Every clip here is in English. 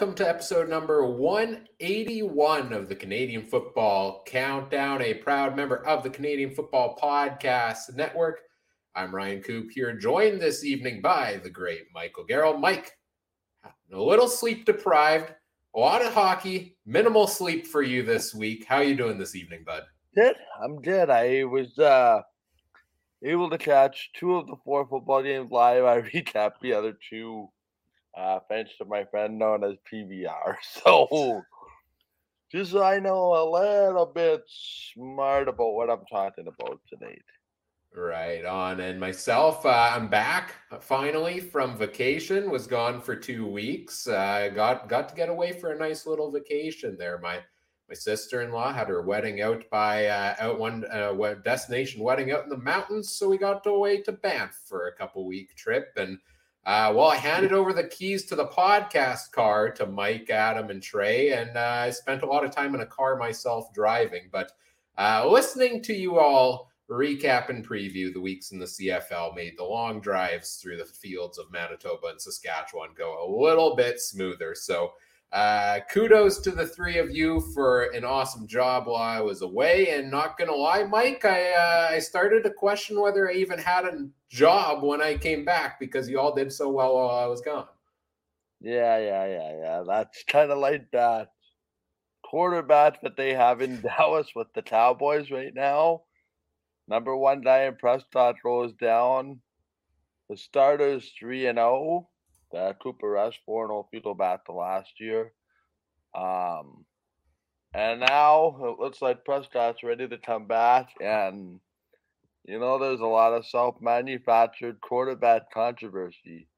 Welcome to episode number 181 of the Canadian Football Countdown, a proud member of the Canadian Football Podcast Network. I'm Ryan Coop here, joined this evening by the great Michael Gerl. Mike, a little sleep deprived, a lot of hockey, minimal sleep for you this week. How are you doing this evening, bud? Good. I'm good. I was uh able to catch two of the four football games live. I recapped the other two uh, thanks to my friend known as PBR. So just so I know a little bit smart about what I'm talking about tonight. Right on. And myself, uh, I'm back uh, finally from vacation. Was gone for two weeks. Uh, got got to get away for a nice little vacation there. My my sister-in-law had her wedding out by uh, out one uh, destination wedding out in the mountains, so we got away to Banff for a couple week trip and uh, well, I handed over the keys to the podcast car to Mike, Adam, and Trey, and uh, I spent a lot of time in a car myself driving. But uh, listening to you all recap and preview the weeks in the CFL made the long drives through the fields of Manitoba and Saskatchewan go a little bit smoother. So, uh, kudos to the three of you for an awesome job while I was away. And not gonna lie, Mike, I uh, I started to question whether I even had a job when I came back because you all did so well while I was gone. Yeah, yeah, yeah, yeah. That's kind of like that quarterback that they have in Dallas with the Cowboys right now. Number one, Dak Prescott goes down. The starters three and zero. The Cooper Rush 4 0 people back to last year. Um, and now it looks like Prescott's ready to come back. And, you know, there's a lot of self manufactured quarterback controversy.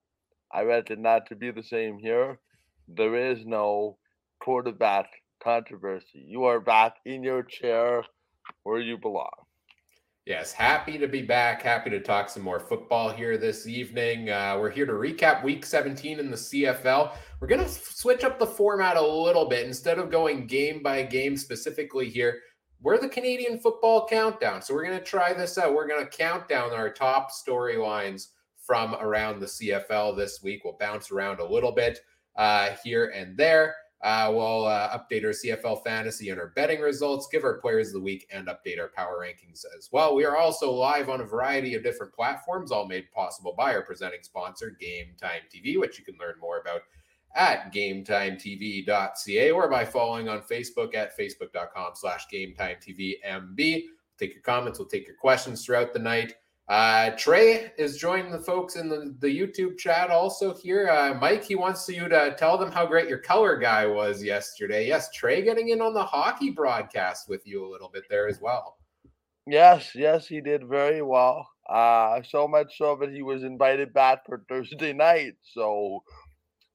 I it not to be the same here. There is no quarterback controversy. You are back in your chair where you belong. Yes, happy to be back. Happy to talk some more football here this evening. Uh, we're here to recap week 17 in the CFL. We're going to switch up the format a little bit. Instead of going game by game specifically here, we're the Canadian Football Countdown. So we're going to try this out. We're going to count down our top storylines from around the CFL this week. We'll bounce around a little bit uh, here and there. Uh, we'll uh, update our CFL fantasy and our betting results, give our players of the week, and update our power rankings as well. We are also live on a variety of different platforms, all made possible by our presenting sponsor, Game Time TV, which you can learn more about at gametimetv.ca or by following on Facebook at facebook.com slash gametimetvmb. Take your comments, we'll take your questions throughout the night. Uh, Trey is joining the folks in the, the YouTube chat also here. Uh, Mike, he wants you to tell them how great your color guy was yesterday. Yes, Trey getting in on the hockey broadcast with you a little bit there as well. Yes, yes, he did very well. Uh, so much so that he was invited back for Thursday night. So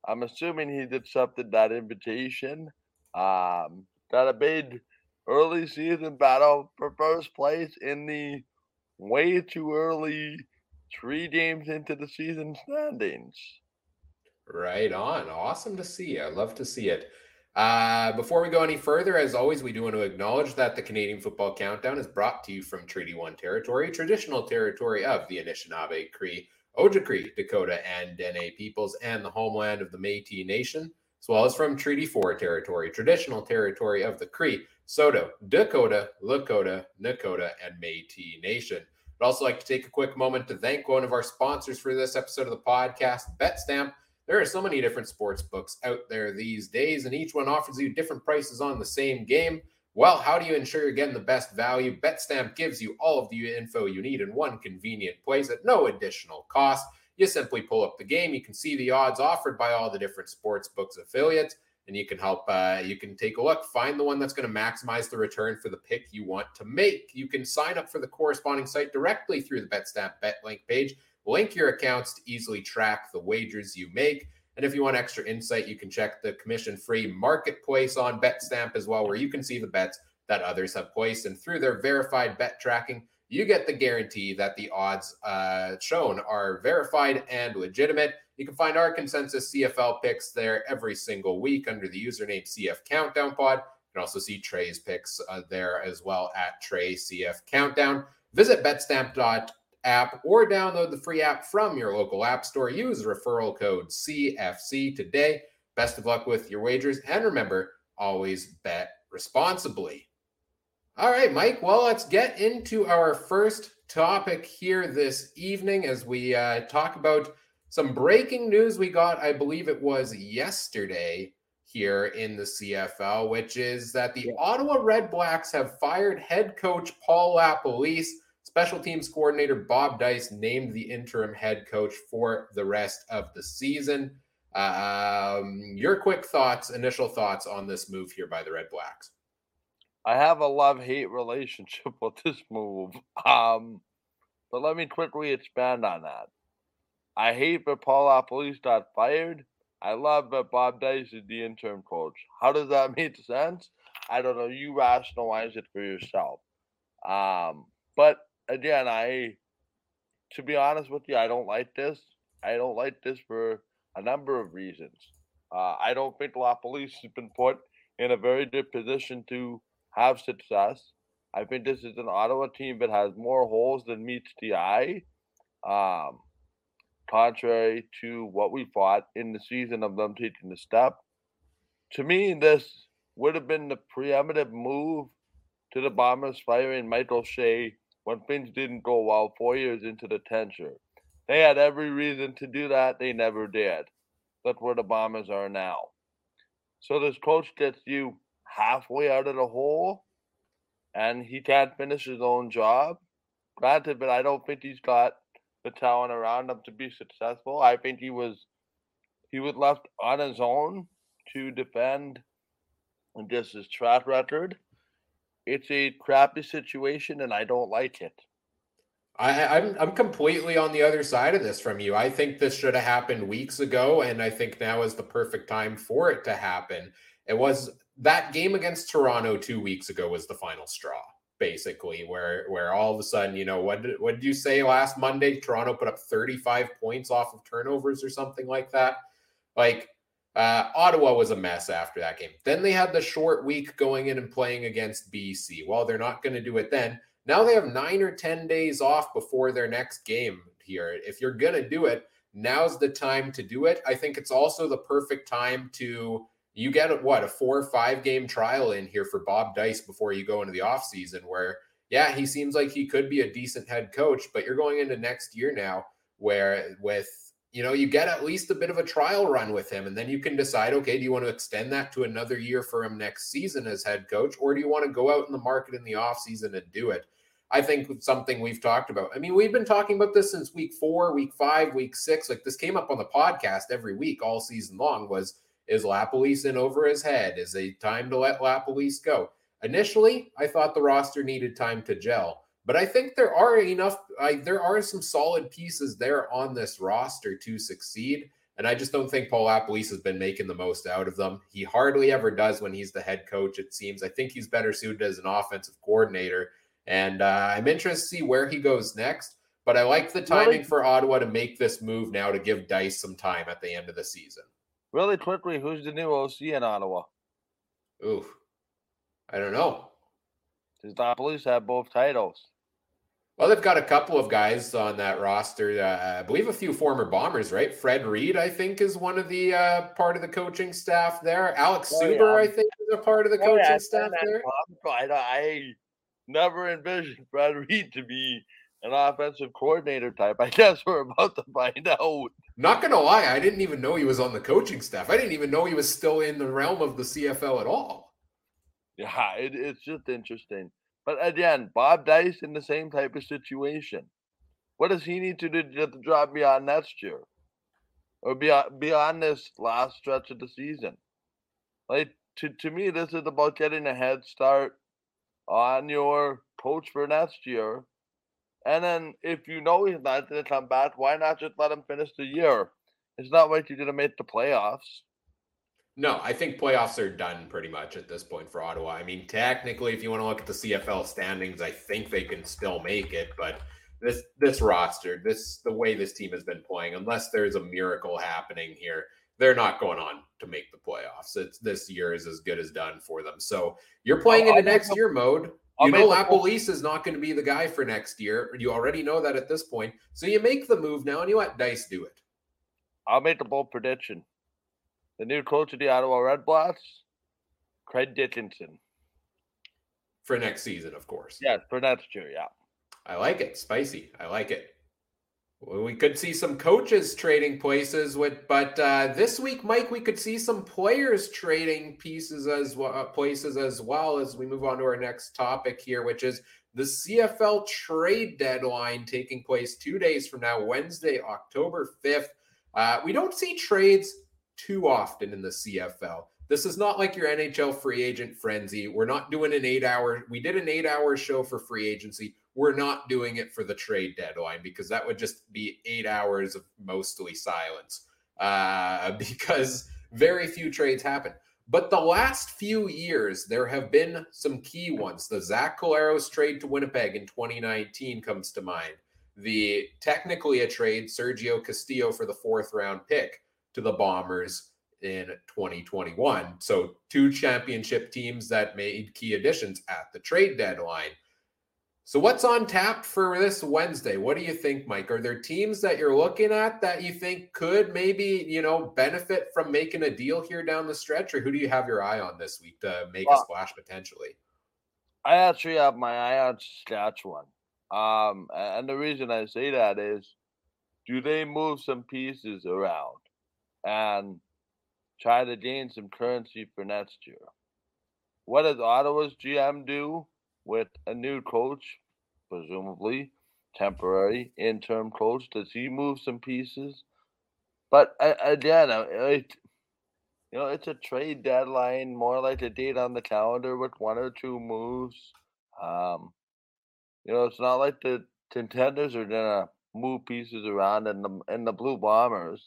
I'm assuming he accepted that invitation. Um, got a big early season battle for first place in the way too early, three games into the season standings. Right on. Awesome to see. I love to see it. Uh, before we go any further, as always, we do want to acknowledge that the Canadian Football Countdown is brought to you from Treaty One territory, traditional territory of the Anishinaabe, Cree, Ojibwe, Dakota, and Dene peoples, and the homeland of the Métis Nation, as well as from Treaty Four territory, traditional territory of the Cree, Saulteaux, Dakota, Lakota, Nakota, and Métis Nation. I'd also like to take a quick moment to thank one of our sponsors for this episode of the podcast, BetStamp. There are so many different sports books out there these days, and each one offers you different prices on the same game. Well, how do you ensure you're getting the best value? BetStamp gives you all of the info you need in one convenient place at no additional cost. You simply pull up the game, you can see the odds offered by all the different sports books affiliates and you can help uh, you can take a look find the one that's going to maximize the return for the pick you want to make. You can sign up for the corresponding site directly through the betstamp bet link page link your accounts to easily track the wagers you make and if you want extra insight you can check the commission free marketplace on betstamp as well where you can see the bets that others have placed and through their verified bet tracking you get the guarantee that the odds uh, shown are verified and legitimate you can find our consensus CFL picks there every single week under the username CF Countdown Pod. You can also see Trey's picks uh, there as well at Trey CF Countdown. Visit betstamp.com app or download the free app from your local app store. Use referral code CFC today. Best of luck with your wagers. And remember, always bet responsibly. All right, Mike. Well, let's get into our first topic here this evening as we uh, talk about some breaking news we got. I believe it was yesterday here in the CFL, which is that the Ottawa Redblacks have fired head coach Paul LaPolice. Special teams coordinator Bob Dyce named the interim head coach for the rest of the season. Um, your quick thoughts, initial thoughts on this move here by the Redblacks. I have a love hate relationship with this move. Um, but let me quickly expand on that. I hate that Paul LaPolice got fired. I love that Bob Dyce is the interim coach. How does that make sense? I don't know. You rationalize it for yourself. Um, but again, I, to be honest with you, I don't like this. I don't like this for a number of reasons. Uh, I don't think LaPolice has been put in a very good position to have success. I think this is an Ottawa team that has more holes than meets the eye. Um, contrary to what we thought in the season of them taking the step. To me, this would have been the preeminent move to the Bombers firing Mike O'Shea when things didn't go well four years into the tenure. They had every reason to do that. They never did. That's where the Bombers are now. So this coach gets you halfway out of the hole and he can't finish his own job. Granted, but I don't think he's got the talent around him to be successful. I think he was he was left on his own to defend and just his track record. It's a crappy situation, and I don't like it. I, I'm I'm completely on the other side of this from you. I think this should have happened weeks ago, and I think now is the perfect time for it to happen. It was that game against Toronto two weeks ago was the final straw basically, where where all of a sudden, you know, what did, what did you say last Monday? Toronto put up 35 points off of turnovers or something like that. Like uh, Ottawa was a mess after that game. Then they had the short week going in and playing against BC. Well, they're not going to do it then. Now they have nine or 10 days off before their next game here. If you're going to do it, now's the time to do it. I think it's also the perfect time to you get what a four or five game trial in here for Bob Dyce before you go into the offseason where yeah, he seems like he could be a decent head coach, but you're going into next year now where with you know, you get at least a bit of a trial run with him and then you can decide okay, do you want to extend that to another year for him next season as head coach or do you want to go out in the market in the offseason and do it? I think it's something we've talked about. I mean, we've been talking about this since week 4, week 5, week 6. Like this came up on the podcast every week all season long was is LaPolice in over his head? Is it time to let LaPolice go? Initially, I thought the roster needed time to gel, but I think there are enough. I, there are some solid pieces there on this roster to succeed, and I just don't think Paul LaPolice has been making the most out of them. He hardly ever does when he's the head coach. It seems. I think he's better suited as an offensive coordinator, and uh, I'm interested to see where he goes next. But I like the timing really? for Ottawa to make this move now to give Dyce some time at the end of the season. Really quickly, who's the new OC in Ottawa? Oof. I don't know. Does the police have both titles? Well, they've got a couple of guys on that roster. Uh, I believe a few former Bombers, right? Fred Reed, I think, is one of the uh, part of the coaching staff there. Alex oh, Suber, yeah. I think, is a part of the oh, coaching yeah, staff there. I, I never envisioned Fred Reed to be an offensive coordinator type. I guess we're about to find out. Not gonna lie, I didn't even know he was on the coaching staff. I didn't even know he was still in the realm of the CFL at all. Yeah, it, it's just interesting. But again, Bob Dyce in the same type of situation. What does he need to do to get the job beyond next year? Or beyond beyond this last stretch of the season? Like to, to me, this is about getting a head start on your coach for next year and then if you know he's not going to come back, why not just let him finish the year? It's not like you're going to make the playoffs. No, I think playoffs are done pretty much at this point for Ottawa. I mean, technically, if you want to look at the CFL standings, I think they can still make it, but this this roster, this the way this team has been playing, unless there's a miracle happening here, they're not going on to make the playoffs. It's this year is as good as done for them. So you're playing in a next year mode you know LaPolice is not going to be the guy for next year. You already know that at this point. So you make the move now and you let Dyce do it. I'll make the bold prediction. The new coach of the Ottawa Redblacks, Craig Dickinson. For next season, of course. Yes, for next year, yeah. I like it. Spicy. I like it. We could see some coaches trading places with, but uh, this week, Mike, we could see some players trading pieces as well, uh, places as well as we move on to our next topic here, which is the CFL trade deadline taking place two days from now, Wednesday, October fifth. Uh, we don't see trades too often in the CFL. This is not like your NHL free agent frenzy. We're not doing an eight hour. We did an eight hour show for free agency. We're not doing it for the trade deadline because that would just be eight hours of mostly silence uh, because very few trades happen. But the last few years, there have been some key ones. The Zach Collaros trade to Winnipeg in 2019 comes to mind. The technically a trade, Sergio Castillo for the fourth round pick to the Bombers in 2021. So, two championship teams that made key additions at the trade deadline. So, what's on tap for this Wednesday? What do you think, Mike? Are there teams that you're looking at that you think could maybe, you know, benefit from making a deal here down the stretch, or who do you have your eye on this week to make well, a splash potentially? I actually have my eye on Saskatchewan. Um, and the reason I say that is, do they move some pieces around and try to gain some currency for next year? What does Ottawa's GM do? With a new coach, presumably temporary interim coach? Does he move some pieces? But again, it, you know, it's a trade deadline, more like a date on the calendar with one or two moves. Um, you know, it's not like the contenders are gonna move pieces around in the in the Blue Bombers.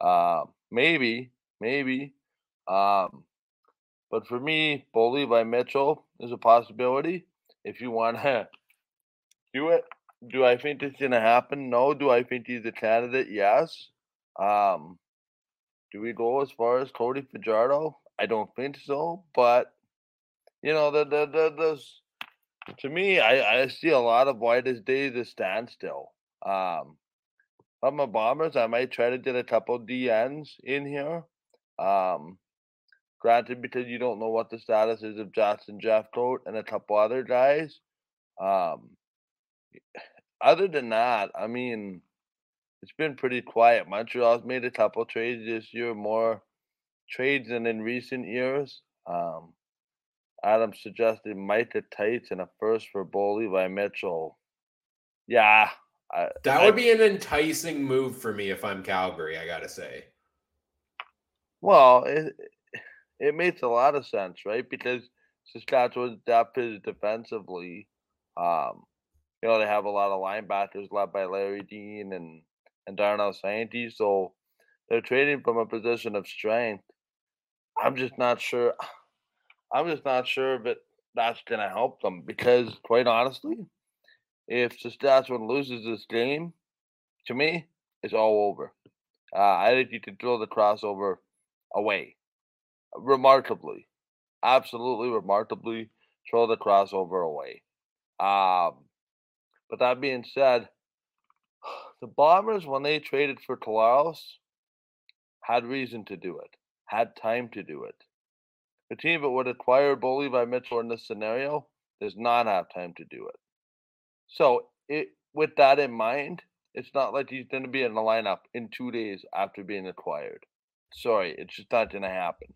Uh, maybe, maybe. Um, but for me, Bo Levi Mitchell is a possibility. If you want to do it, do I think it's going to happen? No. Do I think he's a candidate? Yes. Um, do we go as far as Cody Fajardo? I don't think so. But you know, the the the, the to me, I I see a lot of white as days a standstill. Um, I'm a bombers. I might try to get a couple DNs in here. Um, Granted, because you don't know what the status is of Jackson Jeffcoat and a couple other guys. Um, other than that, I mean, it's been pretty quiet. Montreal's made a couple trades this year, more trades than in recent years. Um, Adam suggested Micah Teitz and a first for Bo Levi Mitchell. Yeah. I, that would I, be an enticing move for me if I'm Calgary, I got to say. Well, it, it makes a lot of sense, right? Because Saskatchewan's depth is defensively. Um, you know, they have a lot of linebackers led by Larry Dean and, and Darnell Sankey. So they're trading from a position of strength. I'm just not sure. I'm just not sure that that's going to help them because, quite honestly, if Saskatchewan loses this game, to me, it's all over. Uh, I think you could throw the crossover away remarkably, absolutely remarkably throw the crossover away. Um, but that being said, the Bombers, when they traded for Collaros, had reason to do it, had time to do it. The team that would acquire Bo Levi Mitchell in this scenario does not have time to do it. So, it, with that in mind, it's not like he's going to be in the lineup in two days after being acquired. Sorry, it's just not going to happen.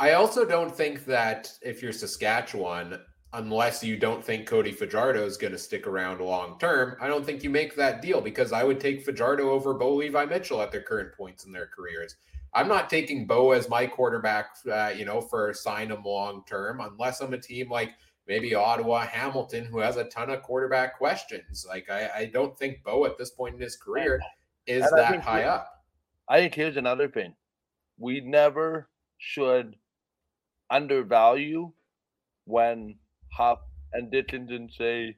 I also don't think that if you're Saskatchewan, unless you don't think Cody Fajardo is going to stick around long term, I don't think you make that deal because I would take Fajardo over Bo Levi Mitchell at their current points in their careers. I'm not taking Bo as my quarterback, uh, you know, for sign him long term, unless I'm a team like maybe Ottawa, Hamilton, who has a ton of quarterback questions. Like I, I don't think Bo at this point in his career is that high up. I think here's another thing: we never should undervalue when Huff and Dickinson say,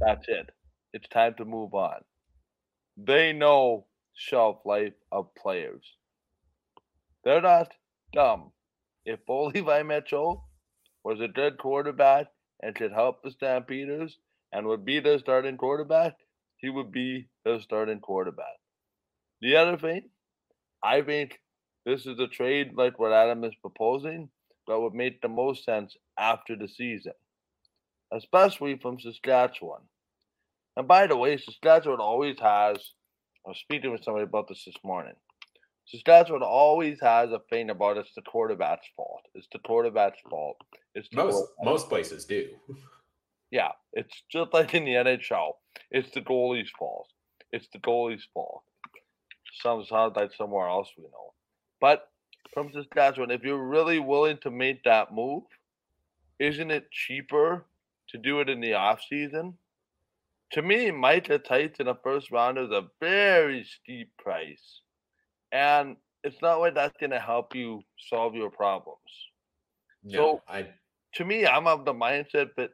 that's it. It's time to move on. They know shelf life of players. They're not dumb. If Bo Levi Mitchell was a good quarterback and could help the Stampeders and would be their starting quarterback, he would be their starting quarterback. The other thing, I think this is a trade like what Adam is proposing that would make the most sense after the season, especially from Saskatchewan. And by the way, Saskatchewan always has, I was speaking with somebody about this this morning. Saskatchewan always has a thing about it's the quarterback's fault. It's the quarterback's fault. It's most most places do. Yeah, it's just like in the NHL. It's the goalie's fault. It's the goalie's fault. Sounds like somewhere else we know. But from Saskatchewan, if you're really willing to make that move, isn't it cheaper to do it in the off season? To me, Micah Teitz in the first round is a very steep price. And it's not like that's going to help you solve your problems. So, I... to me, I'm of the mindset that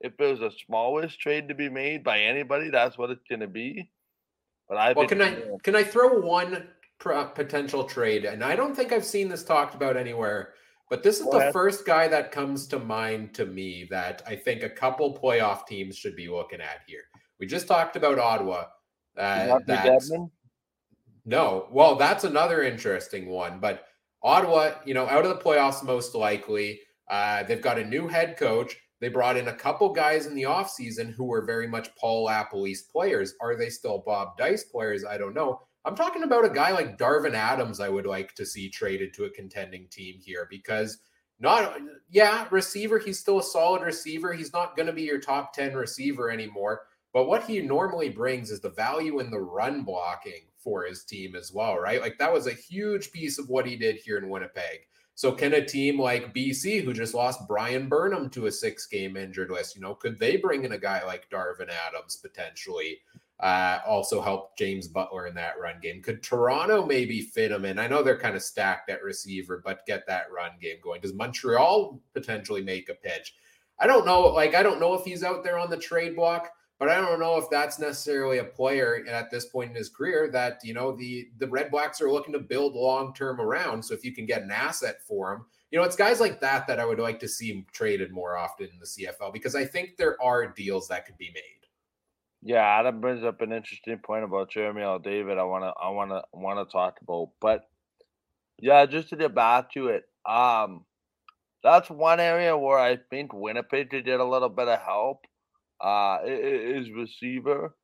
if there's a smallest trade to be made by anybody, that's what it's going to be. But I well, can I can I throw one potential trade? And I don't think I've seen this talked about anywhere. But this is the first guy that comes to mind to me that I think a couple playoff teams should be looking at here. We just talked about Ottawa. Uh, no, well, that's another interesting one. But Ottawa, you know, out of the playoffs most likely. Uh, they've got a new head coach. They brought in a couple guys in the offseason who were very much Paul LaPolice players. Are they still Bob Dyce players? I don't know. I'm talking about a guy like Darvin Adams, I would like to see traded to a contending team here because not, yeah, receiver, he's still a solid receiver. He's not going to be your top 10 receiver anymore. But what he normally brings is the value in the run blocking for his team as well, right? Like that was a huge piece of what he did here in Winnipeg. So can a team like BC, who just lost Bryan Burnham to a six-game injured list, you know, could they bring in a guy like Darvin Adams potentially? Uh, also help James Butler in that run game. Could Toronto maybe fit him in? I know they're kind of stacked at receiver, but get that run game going. Does Montreal potentially make a pitch? I don't know. Like, I don't know if he's out there on the trade block. But I don't know if that's necessarily a player at this point in his career that you know the the Redblacks are looking to build long term around. So if you can get an asset for him, you know it's guys like that that I would like to see traded more often in the CFL because I think there are deals that could be made. Yeah, Adam brings up an interesting point about Jeremy O'Day. I wanna I wanna wanna talk about, but yeah, just to get back to it, um, that's one area where I think Winnipeg did a little bit of help uh, is receiver.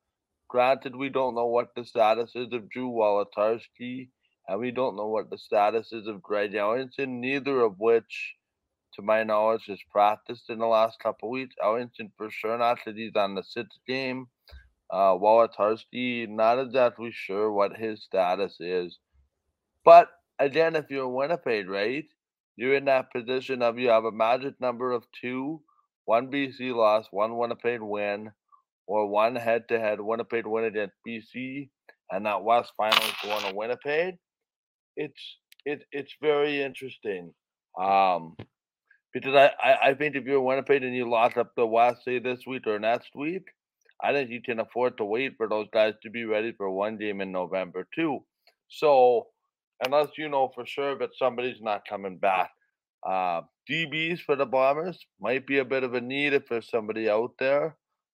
Granted, we don't know what the status is of Drew Wolitarsky, and we don't know what the status is of Greg Ellingson, neither of which, to my knowledge, has practiced in the last couple weeks. Ellingson for sure not that he's on the sixth game. Uh, Wolitarsky, not exactly sure what his status is. But again, if you're Winnipeg, right, you're in that position of you have a magic number of two one BC loss, one Winnipeg win, or one head to head Winnipeg win against BC, and that West Finals going to Winnipeg. It's it, it's very interesting. Um, because I, I, I think if you're Winnipeg and you lost up the West, say this week or next week, I think you can afford to wait for those guys to be ready for one game in November too. So unless you know for sure that somebody's not coming back, uh, DBs for the Bombers might be a bit of a need if there's somebody out there.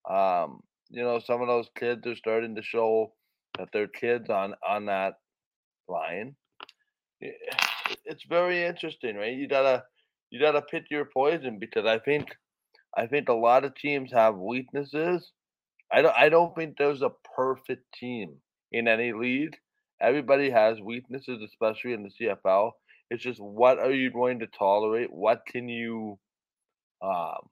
Um, you know, some of those kids are starting to show that they're kids on on that line. It's very interesting, right? You gotta you gotta pick your poison because I think I think a lot of teams have weaknesses. I don't I don't think there's a perfect team in any league. Everybody has weaknesses, especially in the CFL. It's just what are you going to tolerate? What can you um,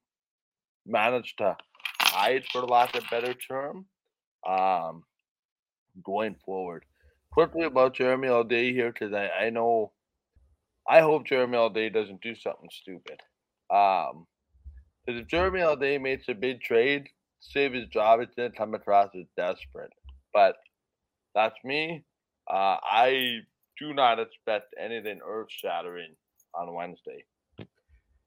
manage to hide, for lack of better term, um, going forward? Quickly about Jeremy O'Day here, because I, I know, I hope Jeremy O'Day doesn't do something stupid. Um, because if Jeremy O'Day makes a big trade, save his job, it's going to come across as desperate. But that's me. Uh, I do not expect anything earth shattering on Wednesday.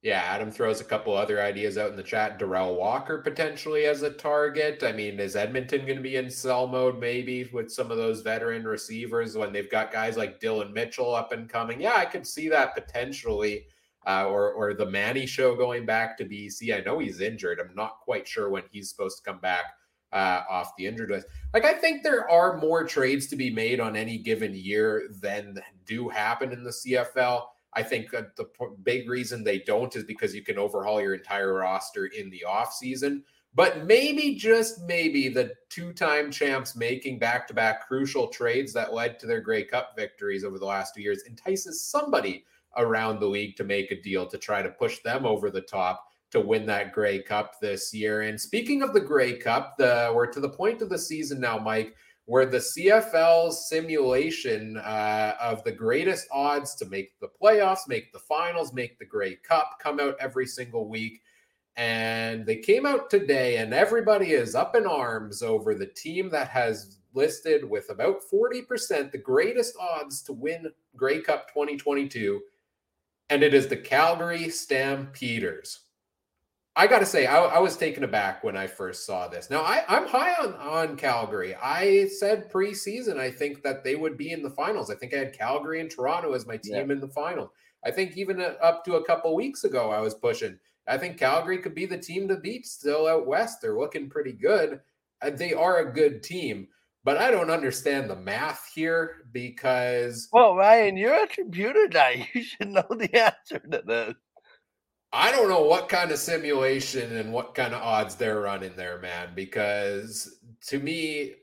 Yeah, Adam throws a couple other ideas out in the chat. Derel Walker potentially as a target. I mean, is Edmonton going to be in sell mode maybe with some of those veteran receivers when they've got guys like Dillon Mitchell up and coming? Yeah, I could see that potentially. uh, or or the Manny show going back to BC. I know he's injured. I'm not quite sure when he's supposed to come back uh, off the injured list. Like I think there are more trades to be made on any given year than do happen in the CFL. I think that the big reason they don't is because you can overhaul your entire roster in the off season. But maybe just maybe the two-time champs making back-to-back crucial trades that led to their Grey Cup victories over the last two years entices somebody around the league to make a deal to try to push them over the top to win that Grey Cup this year. And speaking of the Grey Cup, the we're to the point of the season now, Mike, where the CFL simulation uh, of the greatest odds to make the playoffs, make the finals, make the Grey Cup come out every single week. And they came out today, and everybody is up in arms over the team that has listed with about 40% the greatest odds to win Grey Cup 2022. And it is the Calgary Stampeders. I got to say, I, I, was taken aback when I first saw this. Now, I, am high on, on Calgary. I said preseason, I think that they would be in the finals. I think I had Calgary and Toronto as my team yeah. in the final. I think even up to a couple weeks ago, I was pushing. I think Calgary could be the team to beat still out west. They're looking pretty good. Uh, they are a good team, but I don't understand the math here because. Well, Ryan, you're a computer guy. You should know the answer to this. I don't know what kind of simulation and what kind of odds they're running there, man, because to me,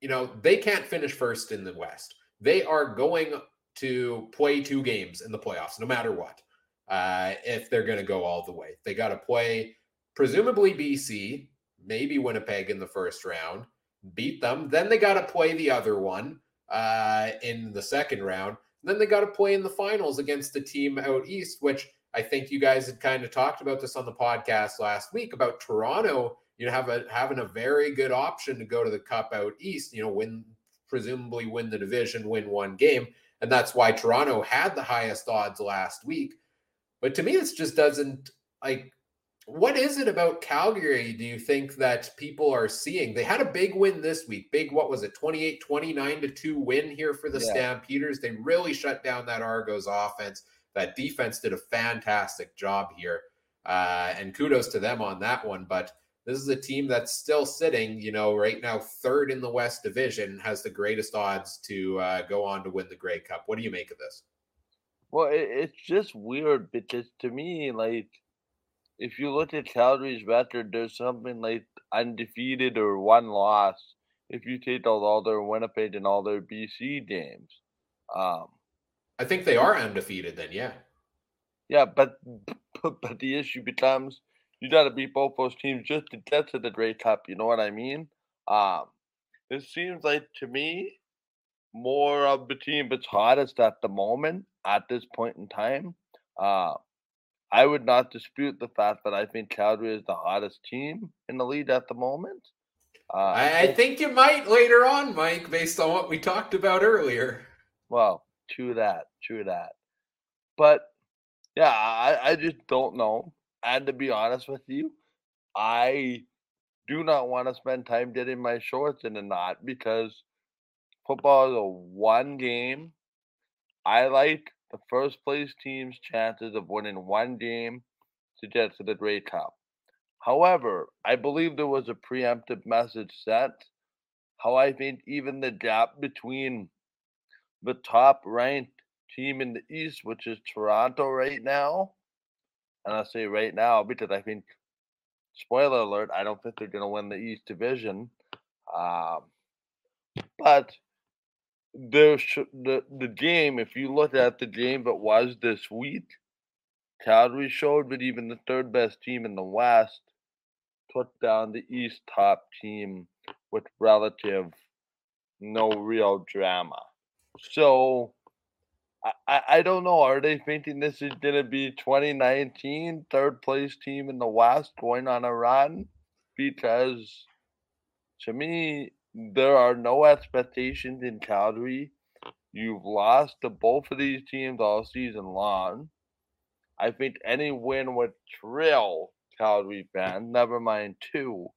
you know, they can't finish first in the West. They are going to play two games in the playoffs, no matter what, uh, if they're going to go all the way. They got to play, presumably, BC, maybe Winnipeg in the first round, beat them. Then they got to play the other one uh, in the second round. Then they got to play in the finals against the team out east, which I think you guys had kind of talked about this on the podcast last week about Toronto, you know, have a, having a very good option to go to the cup out east, you know, win, presumably win the division, win one game. And that's why Toronto had the highest odds last week. But to me, this just doesn't like what is it about Calgary do you think that people are seeing? They had a big win this week. Big, what was it, 28 29 to 2 win here for the yeah. Stampeders. They really shut down that Argos offense. That defense did a fantastic job here. Uh, and kudos to them on that one. But this is a team that's still sitting, you know, right now third in the West Division, has the greatest odds to uh, go on to win the Grey Cup. What do you make of this? Well, it, it's just weird because to me, like, if you look at Calgary's record, there's something like undefeated or one loss if you take all, all their Winnipeg and all their BC games. Um, I think they are undefeated then, yeah. Yeah, but but, the issue becomes you got to beat both those teams just to get to the Grey Cup. You know what I mean? Um, it seems like to me more of the team that's hottest at the moment at this point in time. Uh, I would not dispute the fact that I think Calgary is the hottest team in the lead at the moment. Uh, I, I think you might later on, Mike, based on what we talked about earlier. Well, to that. True that. But yeah, I, I just don't know. And to be honest with you, I do not want to spend time getting my shorts in a knot because football is a one game. I like the first place team's chances of winning one game to get to the Grey Cup. However, I believe there was a preemptive message sent. How I think even the gap between the top ranked team in the East, which is Toronto right now. And I say right now because I think, spoiler alert, I don't think they're going to win the East Division. Um, but the, the the game, if you look at the game that was this week, Calgary showed that even the third best team in the West took down the East top team with relative no real drama. So I, I don't know. Are they thinking this is going to be 2019 third place team in the West going on a run? Because to me, there are no expectations in Calgary. You've lost to both of these teams all season long. I think any win would thrill Calgary fans, never mind two.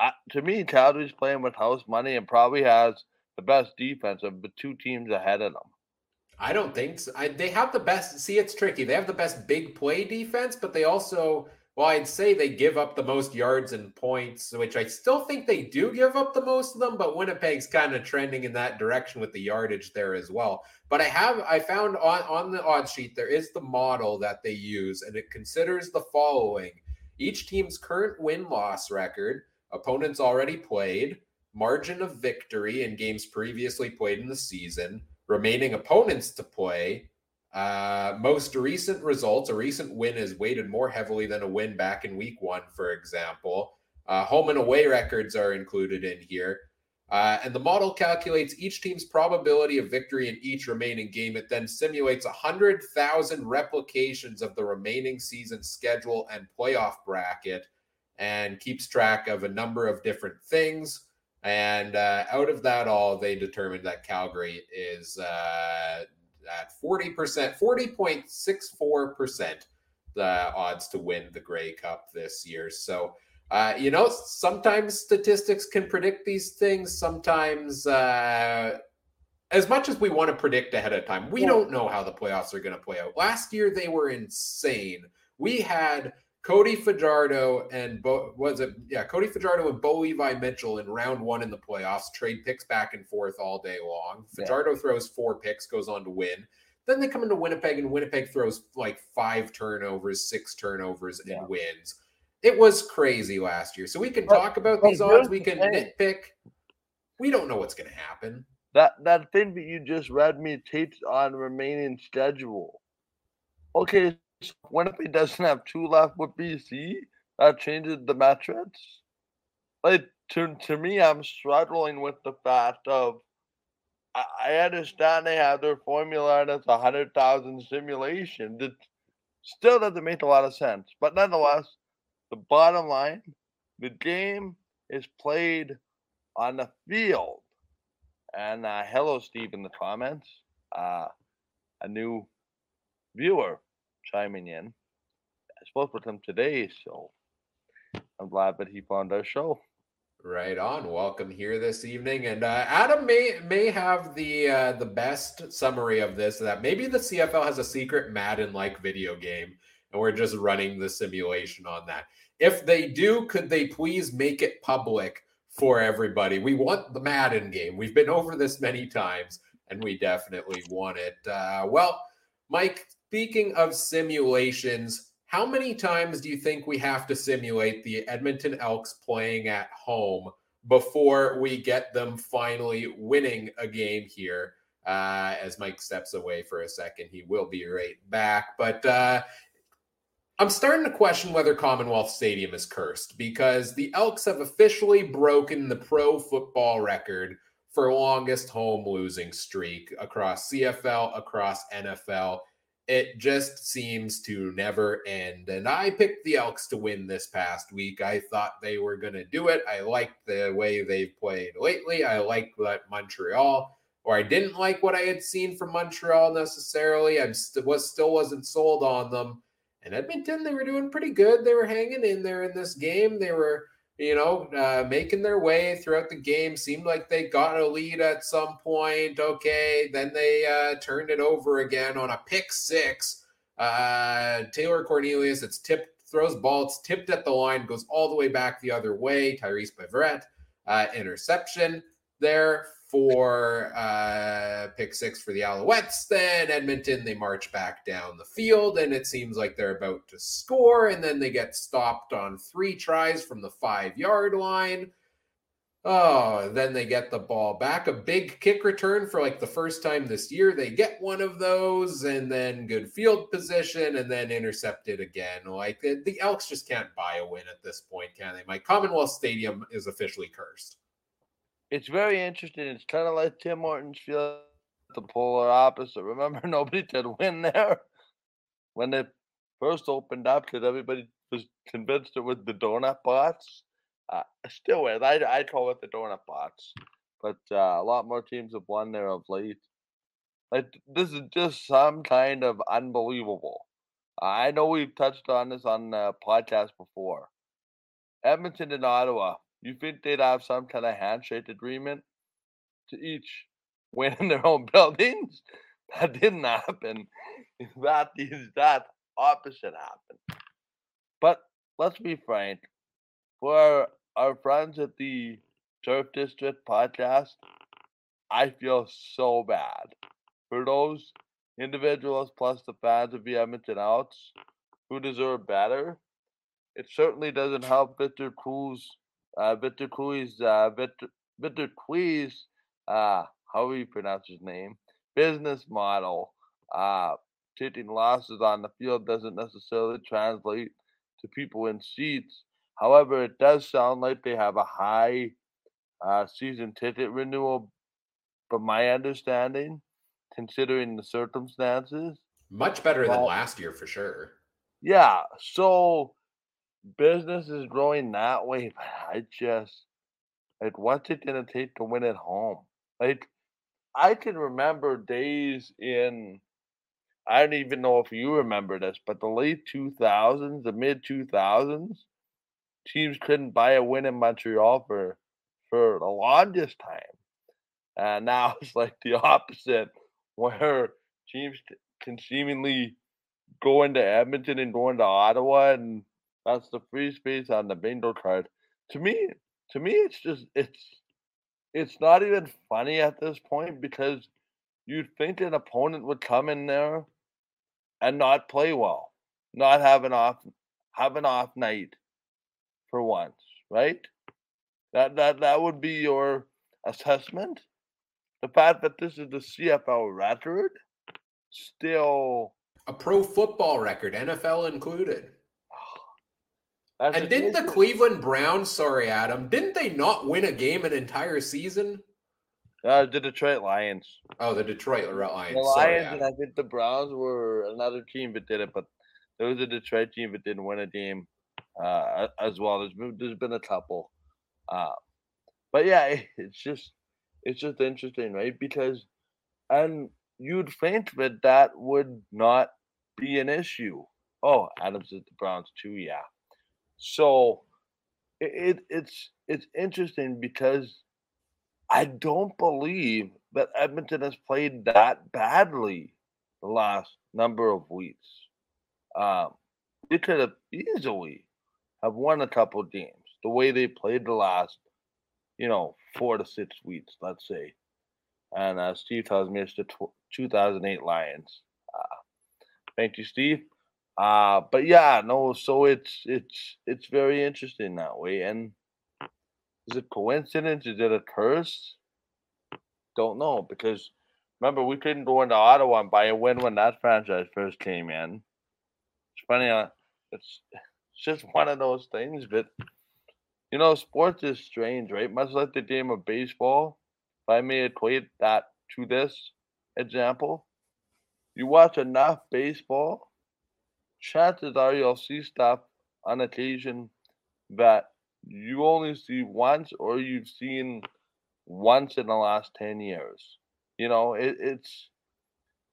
Uh, to me, Calgary's playing with house money and probably has – the best defense of the two teams ahead of them. I don't think so. I, they have the best. See, it's tricky. They have the best big play defense, but they also, well, I'd say they give up the most yards and points, which I still think they do give up the most of them. But Winnipeg's kind of trending in that direction with the yardage there as well. But I have, I found on on the odd sheet there is the model that they use, and it considers the following: each team's current win loss record, opponents already played, margin of victory in games previously played in the season remaining opponents to play. Uh, most recent results, a recent win is weighted more heavily than a win back in week one, for example. Uh, home and away records are included in here. Uh, and the model calculates each team's probability of victory in each remaining game. It then simulates 100,000 replications of the remaining season schedule and playoff bracket and keeps track of a number of different things. And uh, out of that all, they determined that Calgary is uh, at 40%, 40.64% the odds to win the Grey Cup this year. So, uh, you know, sometimes statistics can predict these things. Sometimes, uh, as much as we want to predict ahead of time, we don't know how the playoffs are going to play out. Last year, they were insane. We had Cody Fajardo and Bo, was it yeah Cody Fajardo and Bo Levi Mitchell in round one in the playoffs trade picks back and forth all day long. Fajardo yeah. throws four picks, goes on to win. Then they come into Winnipeg and Winnipeg throws like five turnovers, six turnovers, and yeah. wins. It was crazy last year. So we can talk about these odds. We can nitpick. We don't know what's going to happen. That that thing that you just read me taped on remaining schedule. Okay, Winnipeg doesn't have two left with BC, that changes the metrics. Like to to me, I'm struggling with the fact of I, I understand they have their formula and it's a hundred thousand simulation. That still doesn't make a lot of sense. But nonetheless, the bottom line, the game is played on the field. And uh, hello, Steve, in the comments. Uh, a new viewer chiming in. I spoke with him today, so I'm glad that he found our show. Right on. Welcome here this evening, and uh, Adam may may have the uh, the best summary of this. That maybe the CFL has a secret Madden like video game, and we're just running the simulation on that. If they do, could they please make it public for everybody? We want the Madden game. We've been over this many times, and we definitely want it. Uh, well, Mike, Speaking of simulations, how many times do you think we have to simulate the Edmonton Elks playing at home before we get them finally winning a game here? Uh, as Mike steps away for a second, he will be right back. But uh, I'm starting to question whether Commonwealth Stadium is cursed because the Elks have officially broken the pro football record for longest home losing streak across CFL, across NFL it just seems to never end. And I picked the Elks to win this past week. I thought they were going to do it. I liked the way they've played lately. I liked that Montreal, or I didn't like what I had seen from Montreal necessarily. I st- was still wasn't sold on them. And Edmonton, they were doing pretty good. They were hanging in there in this game. They were you know, uh, making their way throughout the game. Seemed like they got a lead at some point. Okay, then they uh, turned it over again on a pick six. Uh, Taylor Cornelius, it's tipped, throws ball, it's tipped at the line, goes all the way back the other way. Tyrice Beverette, uh, interception there for uh, pick six for the Alouettes. Then Edmonton, they march back down the field, and it seems like they're about to score. And then they get stopped on three tries from the five yard line. Oh, then they get the ball back. A big kick return for like the first time this year. They get one of those, and then good field position, and then intercepted again. Like the, the Elks just can't buy a win at this point, can they? My Commonwealth Stadium is officially cursed it's very interesting. It's kind of like Tim Hortons field, the polar opposite. Remember, nobody did win there when they first opened up because everybody was convinced it was the donut box. Uh, still is. I I call it the donut box, but uh, a lot more teams have won there of late. Like this is just some kind of unbelievable. I know we've touched on this on the podcast before. Edmonton and Ottawa you think they'd have some kind of handshake agreement to each win in their own buildings? that didn't happen. That is that opposite happened. But let's be frank. For our friends at the Turf District podcast, I feel so bad for those individuals plus the fans of the Edmonton Elks who deserve better. It certainly doesn't help Victor Cruz, uh, Victor Cruz, uh, Victor, Victor Cruz, uh, how do you pronounce his name? Business model. Uh, taking losses on the field doesn't necessarily translate to people in seats. However, it does sound like they have a high uh, season ticket renewal, from my understanding, considering the circumstances. Much better but, than last year for sure. Yeah. So business is growing that way, but I just like what's it gonna take to win at home? Like I can remember days in I don't even know if you remember this, but the late 2000s, the mid 2000s, teams couldn't buy a win in Montreal for for the longest time. And now it's like the opposite, where teams can seemingly go into Edmonton and go into Ottawa, and that's the free space on the bingo card. To me, to me, it's just it's it's not even funny at this point because you'd think an opponent would come in there and not play well, not have an off have an off night for once, right? That that that would be your assessment. The fact that this is the CFL record still a pro football record, NFL included. And didn't the Cleveland Browns, sorry, Adam, didn't they not win a game an entire season? Uh, the Detroit Lions. Oh, the Detroit Lions. The Lions sorry, and I think the Browns were another team that did it, but there was a Detroit team that didn't win a game uh, as well. There's been, there's been a couple, uh, but yeah, it's just it's just interesting, right? Because and you'd think that that would not be an issue. Oh, Adams at the Browns too, yeah. So it, it it's it's interesting because I don't believe that Edmonton has played that badly the last number of weeks. Um, they could have easily have won a couple games the way they played the last, you know, four to six weeks, let's say. And uh, Steve tells me it's the tw- 2008 Lions. Uh, thank you, Steve. Uh, but yeah, no. So it's it's it's very interesting that way, and is it coincidence? Is it a curse? Don't know because remember we couldn't go into Ottawa and buy a win when that franchise first came in. It's funny. Uh, it's it's just one of those things, but you know, sports is strange, right? Much like the game of baseball. If I may equate that to this example, you watch enough baseball, chances are you'll see stuff on occasion that you only see once or you've seen once in the last 10 years. You know, it, it's,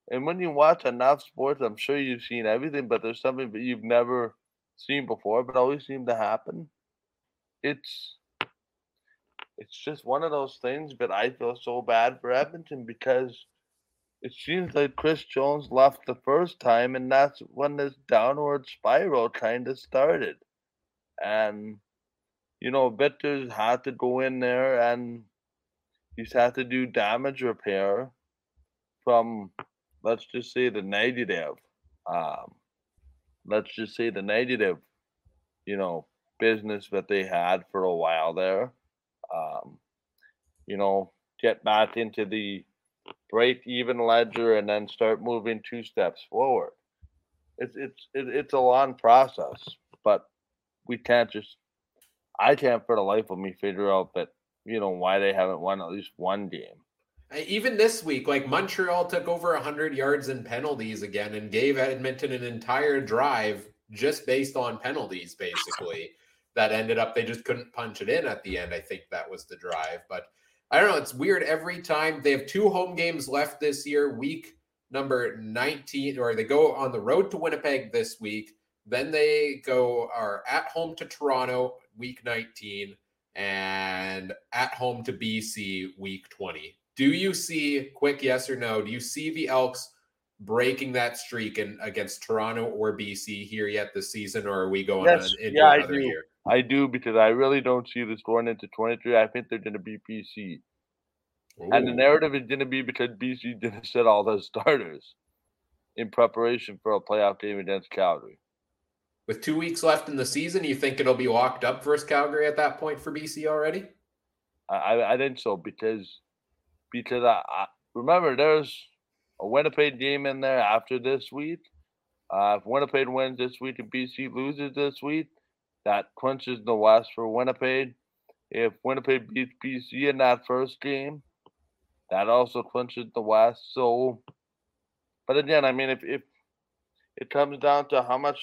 and when you watch enough sports, I'm sure you've seen everything, but there's something that you've never seen before, but always seem to happen. It's, it's just one of those things, but I feel so bad for Edmonton because it seems like Chris Jones left the first time, and that's when this downward spiral kind of started. And you know, Victor's had to go in there and he's had to do damage repair from, let's just say, the negative. Um, let's just say the negative, you know, business that they had for a while there. Um, you know, get back into the break even ledger and then start moving two steps forward. It's it's it's a long process, but we can't just I can't for the life of me figure out that you know why they haven't won at least one game. Even this week, like Montreal took over 100 yards in penalties again and gave Edmonton an entire drive just based on penalties, basically. that ended up, they just couldn't punch it in at the end. I think that was the drive. But I don't know. It's weird every time. They have two home games left this year, week number 19, or they go on the road to Winnipeg this week. Then they go are at home to Toronto week 19 and at home to BC week 20. Do you see, quick yes or no, do you see the Elks breaking that streak and against Toronto or BC here yet this season, or are we going yes, on into yeah, another year? I do because I really don't see this going into 23. I think they're going to be BC. Ooh. And the narrative is going to be because BC didn't set all those starters in preparation for a playoff game against Calgary. With two weeks left in the season, you think it'll be locked up versus Calgary at that point for BC already? I, I think so because because I, I remember there's a Winnipeg game in there after this week. Uh, if Winnipeg wins this week and BC loses this week, that clinches the West for Winnipeg. If Winnipeg beats BC in that first game, that also clinches the West. So, but again, I mean, if if it comes down to how much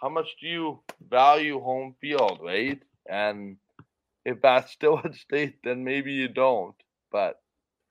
how much do you value home field, right? And if that's still at stake, then maybe you don't. But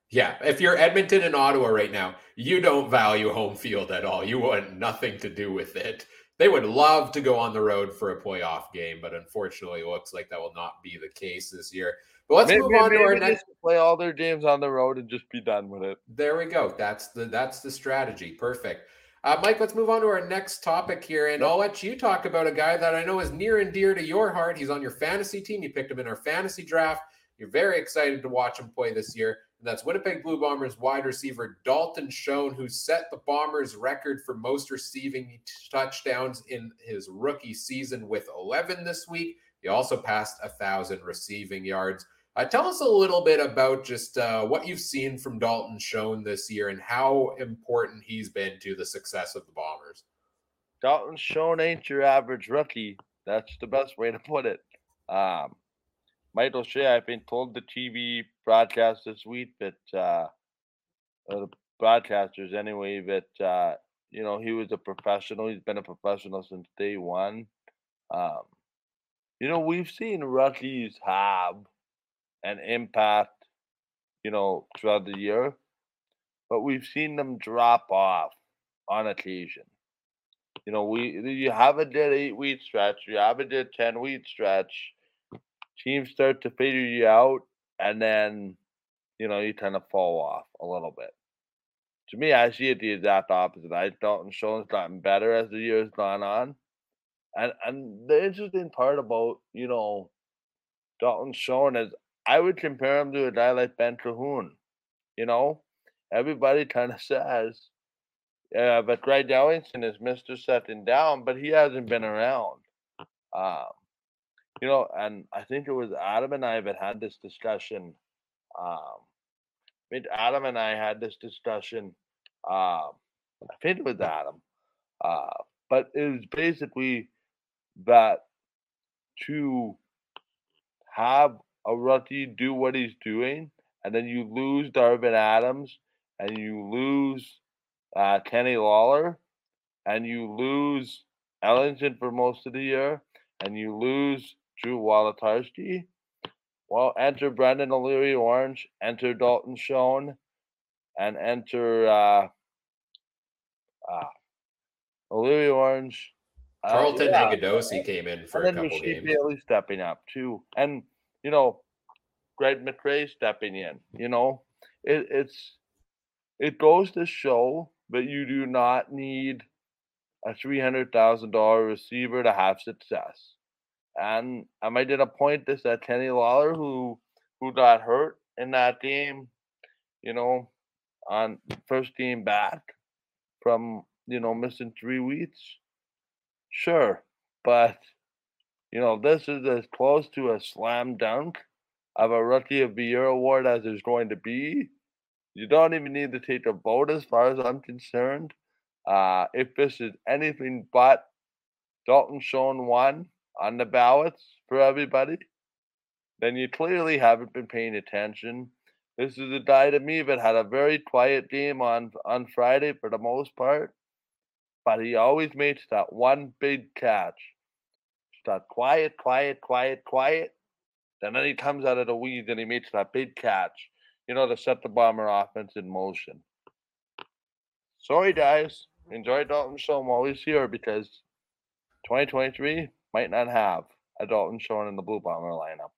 yeah, if you're Edmonton and Ottawa right now, you don't value home field at all. You want nothing to do with it. They would love to go on the road for a playoff game, but unfortunately, it looks like that will not be the case this year. But let's maybe, move on to our next. Play all their games on the road and just be done with it. There we go. That's the that's the strategy. Perfect. Uh, Mike, let's move on to our next topic here, and I'll let you talk about a guy that I know is near and dear to your heart. He's on your fantasy team. You picked him in our fantasy draft. You're very excited to watch him play this year. And that's Winnipeg Blue Bombers wide receiver Dalton Schoen, who set the Bombers record for most receiving touchdowns in his rookie season with 11 this week. He also passed a thousand receiving yards. Uh, tell us a little bit about just uh, what you've seen from Dalton Schoen this year and how important he's been to the success of the Bombers. Dalton Schoen ain't your average rookie. That's the best way to put it. Um, Mike O'Shea, I've been told the TV broadcast this week that, uh, the broadcasters anyway, that, uh, you know, he was a professional. He's been a professional since day one. Um, you know, we've seen rookies have an impact, you know, throughout the year, but we've seen them drop off on occasion. You know, we you have a dead eight week stretch, you have a dead ten week stretch. Teams start to figure you out, and then you know you kind of fall off a little bit. To me, I see it the exact opposite. I Dalton Schoen's gotten better as the years gone on, and and the interesting part about you know Dalton Schoen is I would compare him to a guy like Ben Cahoon. You know, everybody kind of says, uh, but Greg Ellingson is Mr. Setting Down, but he hasn't been around. Um, you know, and I think it was Adam and I that had this discussion. Um, I mean, Adam and I had this discussion. Um, I think it was Adam, uh, but it was basically that to have a rookie do what he's doing, and then you lose Darvin Adams, and you lose uh, Kenny Lawler, and you lose Ellingson for most of the year, and you lose Drew Wolitarsky. Well, enter Brendan O'Leary Orange, enter Dalton Schoen, and enter uh, uh, O'Leary Orange. Uh, Carlton uh, yeah. Came in for and a couple games. Bailey stepping up too, and you know, Greg McCrae stepping in. You know, it, it's it goes to show that you do not need a three hundred thousand dollar receiver to have success. And I might did a point this at Kenny Lawler who who got hurt in that game, you know, on first game back from you know missing three weeks. Sure, but you know, this is as close to a slam dunk of a Rookie of the Year award as there's going to be. You don't even need to take a vote as far as I'm concerned. Uh, if this is anything but Dalton Schoen one on the ballots for everybody, then you clearly haven't been paying attention. This is a guy to me that had a very quiet game on on Friday for the most part, but he always makes that one big catch That quiet, quiet, quiet, quiet. And then he comes out of the weeds and he makes that big catch, you know, to set the bomber offense in motion. Sorry, guys. Enjoy Dalton Schoen while he's here because 2023 might not have a Dalton Schoen in the Blue Bomber lineup.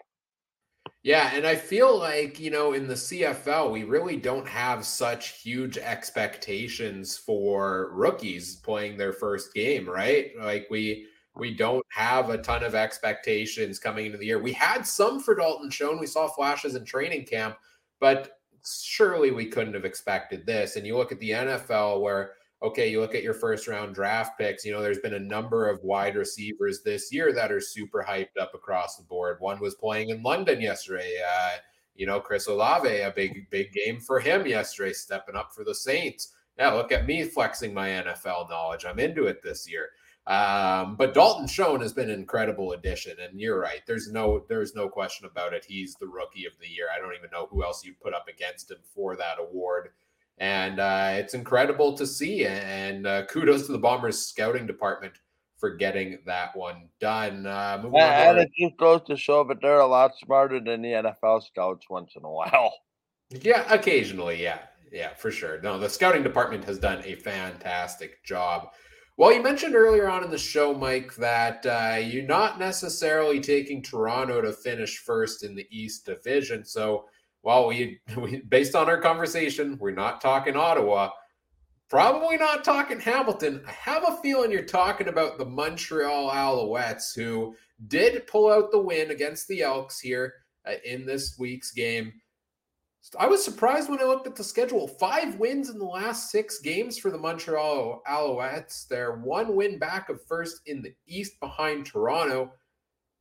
Yeah, and I feel like, you know, in the CFL, we really don't have such huge expectations for rookies playing their first game, right? Like we we don't have a ton of expectations coming into the year. We had some for Dalton Schoen. We saw flashes in training camp, but surely we couldn't have expected this. And you look at the NFL where okay, you look at your first round draft picks, you know, there's been a number of wide receivers this year that are super hyped up across the board. One was playing in London yesterday. Uh, you know, Chris Olave, a big, big game for him yesterday, stepping up for the Saints. Yeah, look at me flexing my NFL knowledge. I'm into it this year. Um, but Dalton Schoen has been an incredible addition, and you're right. There's no there's no question about it. He's the rookie of the year. I don't even know who else you put up against him for that award and uh, it's incredible to see. And uh, kudos to the Bombers scouting department for getting that one done. Uh, and, and it just goes to show that they're a lot smarter than the NFL scouts once in a while. Yeah, occasionally, yeah, yeah, for sure. No, the scouting department has done a fantastic job. Well, you mentioned earlier on in the show, Mike, that uh, you're not necessarily taking Toronto to finish first in the East Division. So well, we, we based on our conversation, we're not talking Ottawa, probably not talking Hamilton. I have a feeling you're talking about the Montreal Alouettes, who did pull out the win against the Elks here uh, in this week's game. I was surprised when I looked at the schedule. Five wins in the last six games for the Montreal Alouettes. They're one win back of first in the East behind Toronto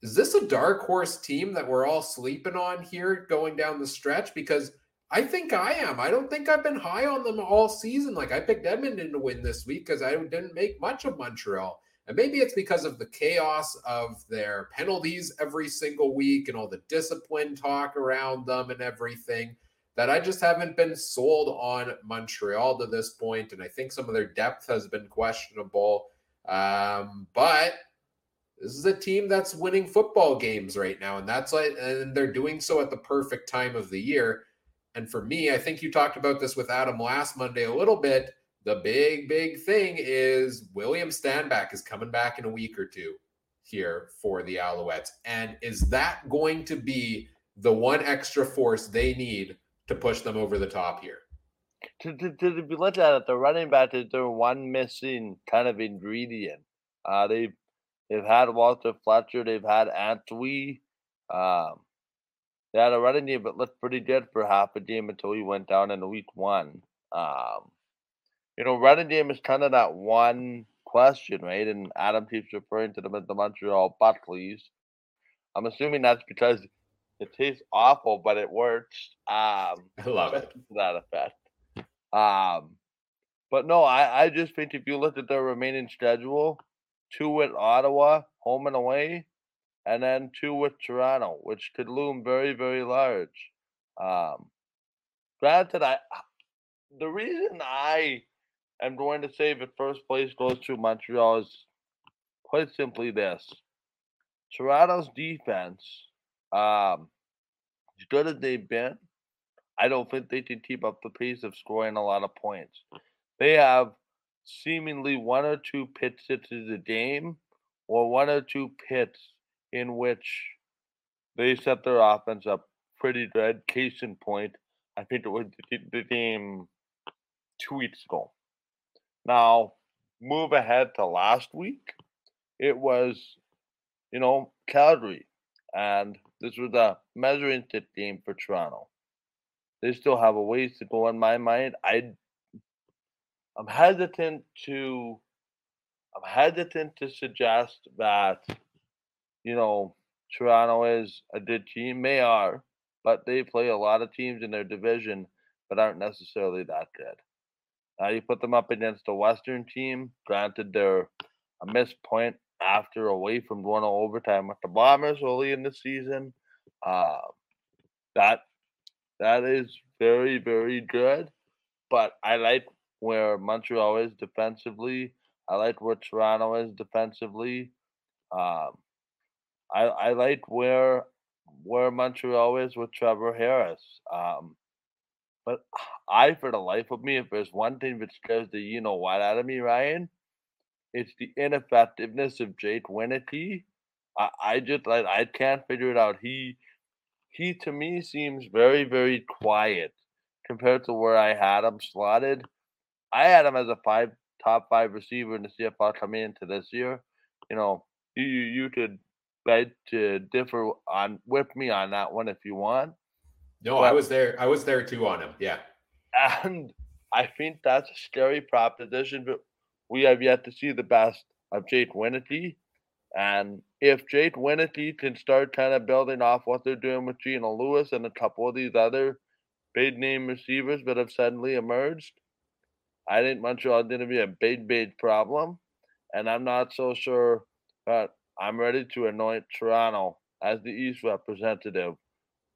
is this a dark horse team that we're all sleeping on here going down the stretch? Because I think I am. I don't think I've been high on them all season. Like I picked Edmonton to win this week because I didn't make much of Montreal. And maybe it's because of the chaos of their penalties every single week and all the discipline talk around them and everything that I just haven't been sold on Montreal to this point. And I think some of their depth has been questionable. Um, but this is a team that's winning football games right now, and that's like, and they're doing so at the perfect time of the year. And for me, I think you talked about this with Adam last Monday a little bit. The big, big thing is William Stanback is coming back in a week or two here for the Alouettes. And is that going to be the one extra force they need to push them over the top here? To, to, to be looked at it, the running back is their one missing kind of ingredient. Uh, they They've had Walter Fletcher. They've had Antwi. Um, they had a running game, but looked pretty good for half a game until he went down in week one. Um, you know, running game is kind of that one question, right? And Adam keeps referring to them as the Montreal Buckleys. I'm assuming that's because it tastes awful, but it works. Um, I love it. To that effect. Um, but no, I, I just think if you look at their remaining schedule, two with Ottawa, home and away, and then two with Toronto, which could loom very, very large. Um, granted, I the reason I am going to say that first place goes to Montreal is quite simply this: Toronto's defense, um, as good as they've been, I don't think they can keep up the pace of scoring a lot of points. They have seemingly one or two pits into the game or one or two pits in which they set their offense up pretty good. Case in point, I think it was the game two weeks ago. Now, move ahead to last week. It was, you know, Calgary, and this was a measuring stick game for Toronto. They still have a ways to go in my mind. I I'm hesitant to I'm hesitant to suggest that you know Toronto is a good team. They are, but they play a lot of teams in their division but aren't necessarily that good. Now you put them up against a Western team. Granted, they're a missed point after away from going overtime with the Bombers early in the season. Uh, that that is very very good, but I like where Montreal is defensively. I like where Toronto is defensively. Um, I I like where where Montreal is with Trevor Harris. Um, but I, for the life of me, if there's one thing that scares the you know what out of me, Ryan, it's the ineffectiveness of Jake Wieneke. I, I just like I can't figure it out. He he to me seems very, very quiet compared to where I had him slotted. I had him as a five top five receiver in the CFL coming into this year. You know, you you could beg to differ on with me on that one if you want. No, but, I was there. I was there too on him. Yeah. And I think that's a scary proposition, but we have yet to see the best of Jake Wieneke. And if Jake Wieneke can start kind of building off what they're doing with Geno Lewis and a couple of these other big name receivers that have suddenly emerged, I think Montreal going to be a big, big problem. And I'm not so sure that I'm ready to anoint Toronto as the East representative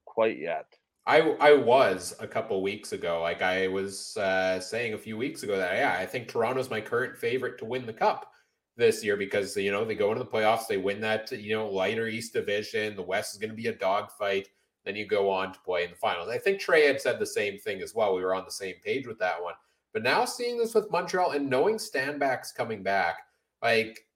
quite yet. I I was a couple weeks ago. Like I was uh, saying a few weeks ago that yeah, I think Toronto's my current favorite to win the cup this year because you know they go into the playoffs, they win that you know lighter East Division. The West is going to be a dogfight. Then you go on to play in the finals. I think Trey had said the same thing as well. We were on the same page with that one. But now seeing this with Montreal and knowing Stanback's coming back, like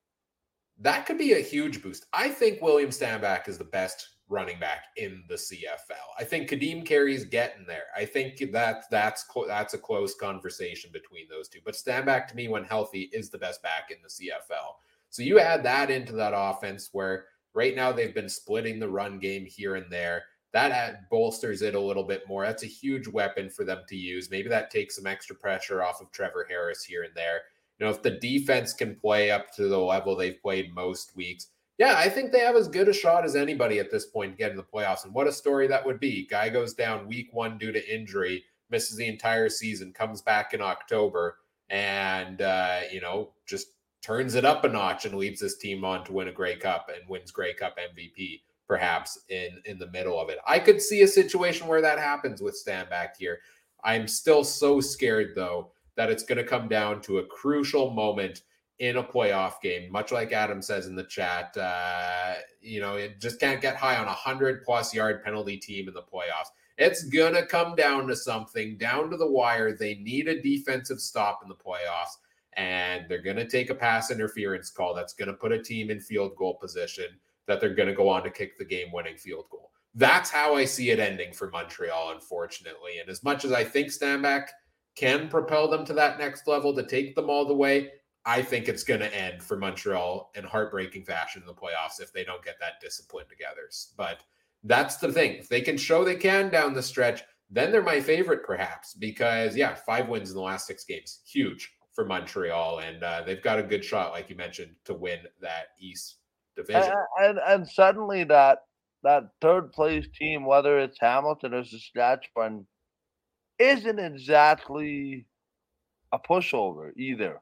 that could be a huge boost. I think William Stanback is the best running back in the CFL. I think Kadeem Carey's getting there. I think that that's that's a close conversation between those two. But Standback to me, when healthy, is the best back in the CFL. So you add that into that offense where right now they've been splitting the run game here and there. That bolsters it a little bit more. That's a huge weapon for them to use. Maybe that takes some extra pressure off of Trevor Harris here and there. You know, if the defense can play up to the level they've played most weeks, yeah, I think they have as good a shot as anybody at this point to get in the playoffs. And what a story that would be. Guy goes down week one due to injury, misses the entire season, comes back in October, and, uh, you know, just turns it up a notch and leads this team on to win a Grey Cup and wins Grey Cup MVP perhaps in in the middle of it. I could see a situation where that happens with Stanback here. I'm still so scared though that it's going to come down to a crucial moment in a playoff game, much like Adam says in the chat. Uh, you know, it just can't get high on a hundred plus yard penalty team in the playoffs. It's gonna come down to something, down to the wire. They need a defensive stop in the playoffs, and they're gonna take a pass interference call that's gonna put a team in field goal position that they're gonna go on to kick the game-winning field goal. That's how I see it ending for Montreal, unfortunately. And as much as I think Stanback can propel them to that next level to take them all the way, I think it's going to end for Montreal in heartbreaking fashion in the playoffs if they don't get that discipline together. But that's the thing. If they can show they can down the stretch, then they're my favorite, perhaps, because, yeah, five wins in the last six games. Huge for Montreal. And uh, they've got a good shot, like you mentioned, to win that East division. And, and, and suddenly that that third place team, whether it's Hamilton or Saskatchewan, isn't exactly a pushover either.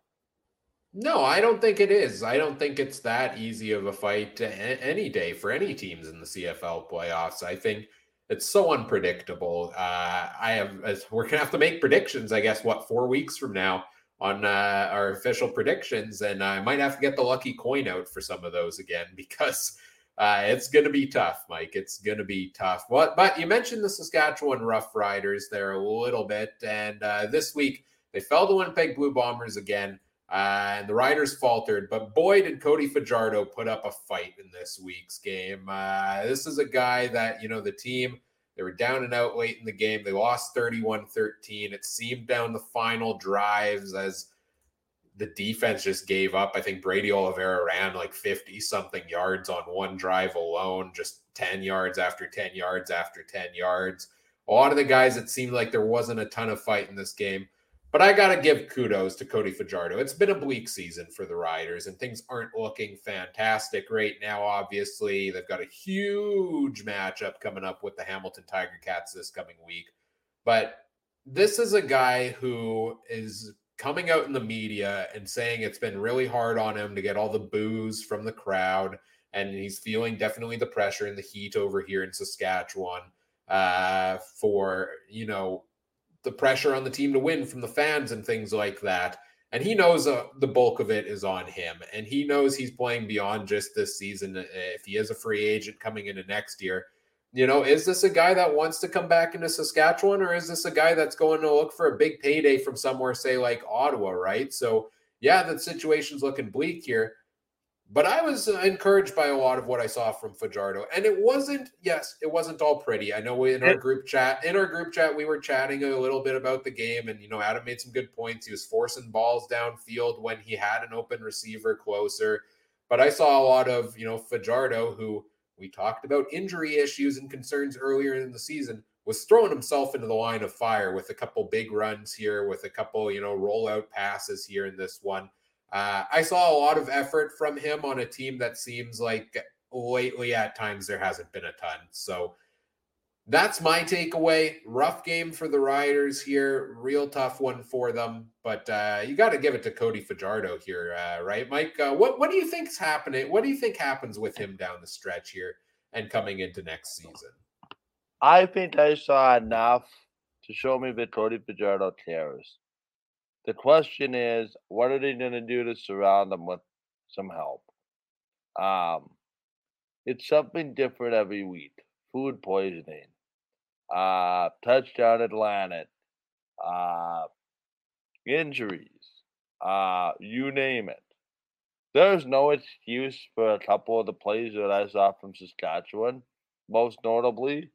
No, I don't think it is. I don't think it's that easy of a fight any day for any teams in the CFL playoffs. I think it's so unpredictable. Uh, I have we're gonna have to make predictions. I guess what four weeks from now on uh, our official predictions, and I might have to get the lucky coin out for some of those again because uh, it's going to be tough, Mike. It's going to be tough. What? But you mentioned the Saskatchewan Rough Riders there a little bit, and uh, this week they fell to Winnipeg Blue Bombers again. Uh, and the Riders faltered, but boy, did Cody Fajardo put up a fight in this week's game. Uh, this is a guy that, you know, the team, they were down and out late in the game. They lost 31 13. It seemed down the final drives as the defense just gave up. I think Brady Oliveira ran like 50 something yards on one drive alone, just 10 yards after 10 yards after 10 yards. A lot of the guys, it seemed like there wasn't a ton of fight in this game. But I got to give kudos to Cody Fajardo. It's been a bleak season for the Riders, and things aren't looking fantastic right now. Obviously, they've got a huge matchup coming up with the Hamilton Tiger Cats this coming week. But this is a guy who is coming out in the media and saying it's been really hard on him to get all the boos from the crowd. And he's feeling definitely the pressure and the heat over here in Saskatchewan uh, for, you know, the pressure on the team to win from the fans and things like that. And he knows uh, the bulk of it is on him. And he knows he's playing beyond just this season. Uh, if he is a free agent coming into next year, you know, is this a guy that wants to come back into Saskatchewan or is this a guy that's going to look for a big payday from somewhere, say like Ottawa, right? So, yeah, the situation's looking bleak here. But I was uh, encouraged by a lot of what I saw from Fajardo, and it wasn't. Yes, it wasn't all pretty. I know in our group chat, in our group chat, we were chatting a little bit about the game, and you know, Adam made some good points. He was forcing balls downfield when he had an open receiver closer. But I saw a lot of you know Fajardo, who we talked about injury issues and concerns earlier in the season, was throwing himself into the line of fire with a couple big runs here, with a couple you know rollout passes here in this one uh, I saw a lot of effort from him on a team that seems like lately at times there hasn't been a ton. So that's my takeaway. Rough game for the Riders here. Real tough one for them. But uh, you got to give it to Cody Fajardo here, uh, right, Mike? Uh, what what do you think's happening? What do you think happens with him down the stretch here and coming into next season? I think I saw enough to show me that Cody Fajardo cares. The question is, what are they going to do to surround them with some help? Um, it's something different every week. Food poisoning, uh, touchdown Atlantic, uh, injuries, uh, you name it. There's no excuse for a couple of the plays that I saw from Saskatchewan. Most notably,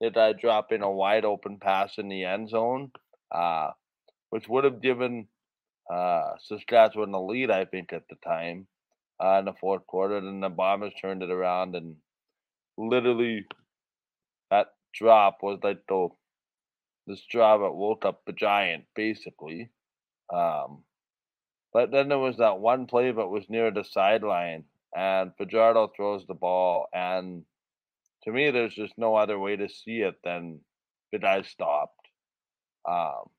that I drop in a wide open pass in the end zone. Uh, which would have given uh, Saskatchewan the lead, I think, at the time uh, in the fourth quarter. Then the Bombers turned it around, and literally that drop was like the the straw that woke up the giant, basically. Um, but then there was that one play that was near the sideline, and Fajardo throws the ball, and to me, there's just no other way to see it than the guy stopped. Um,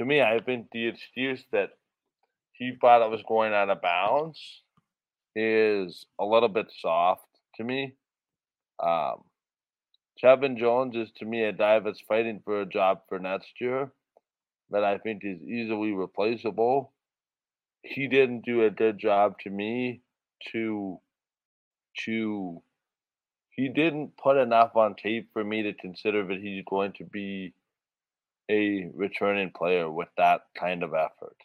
to me, I think the excuse that he thought it was going out of bounds is a little bit soft to me. Um, Jones is to me a guy that's fighting for a job for next year that I think is easily replaceable. He didn't do a good job to me to to he didn't put enough on tape for me to consider that he's going to be a returning player with that kind of effort.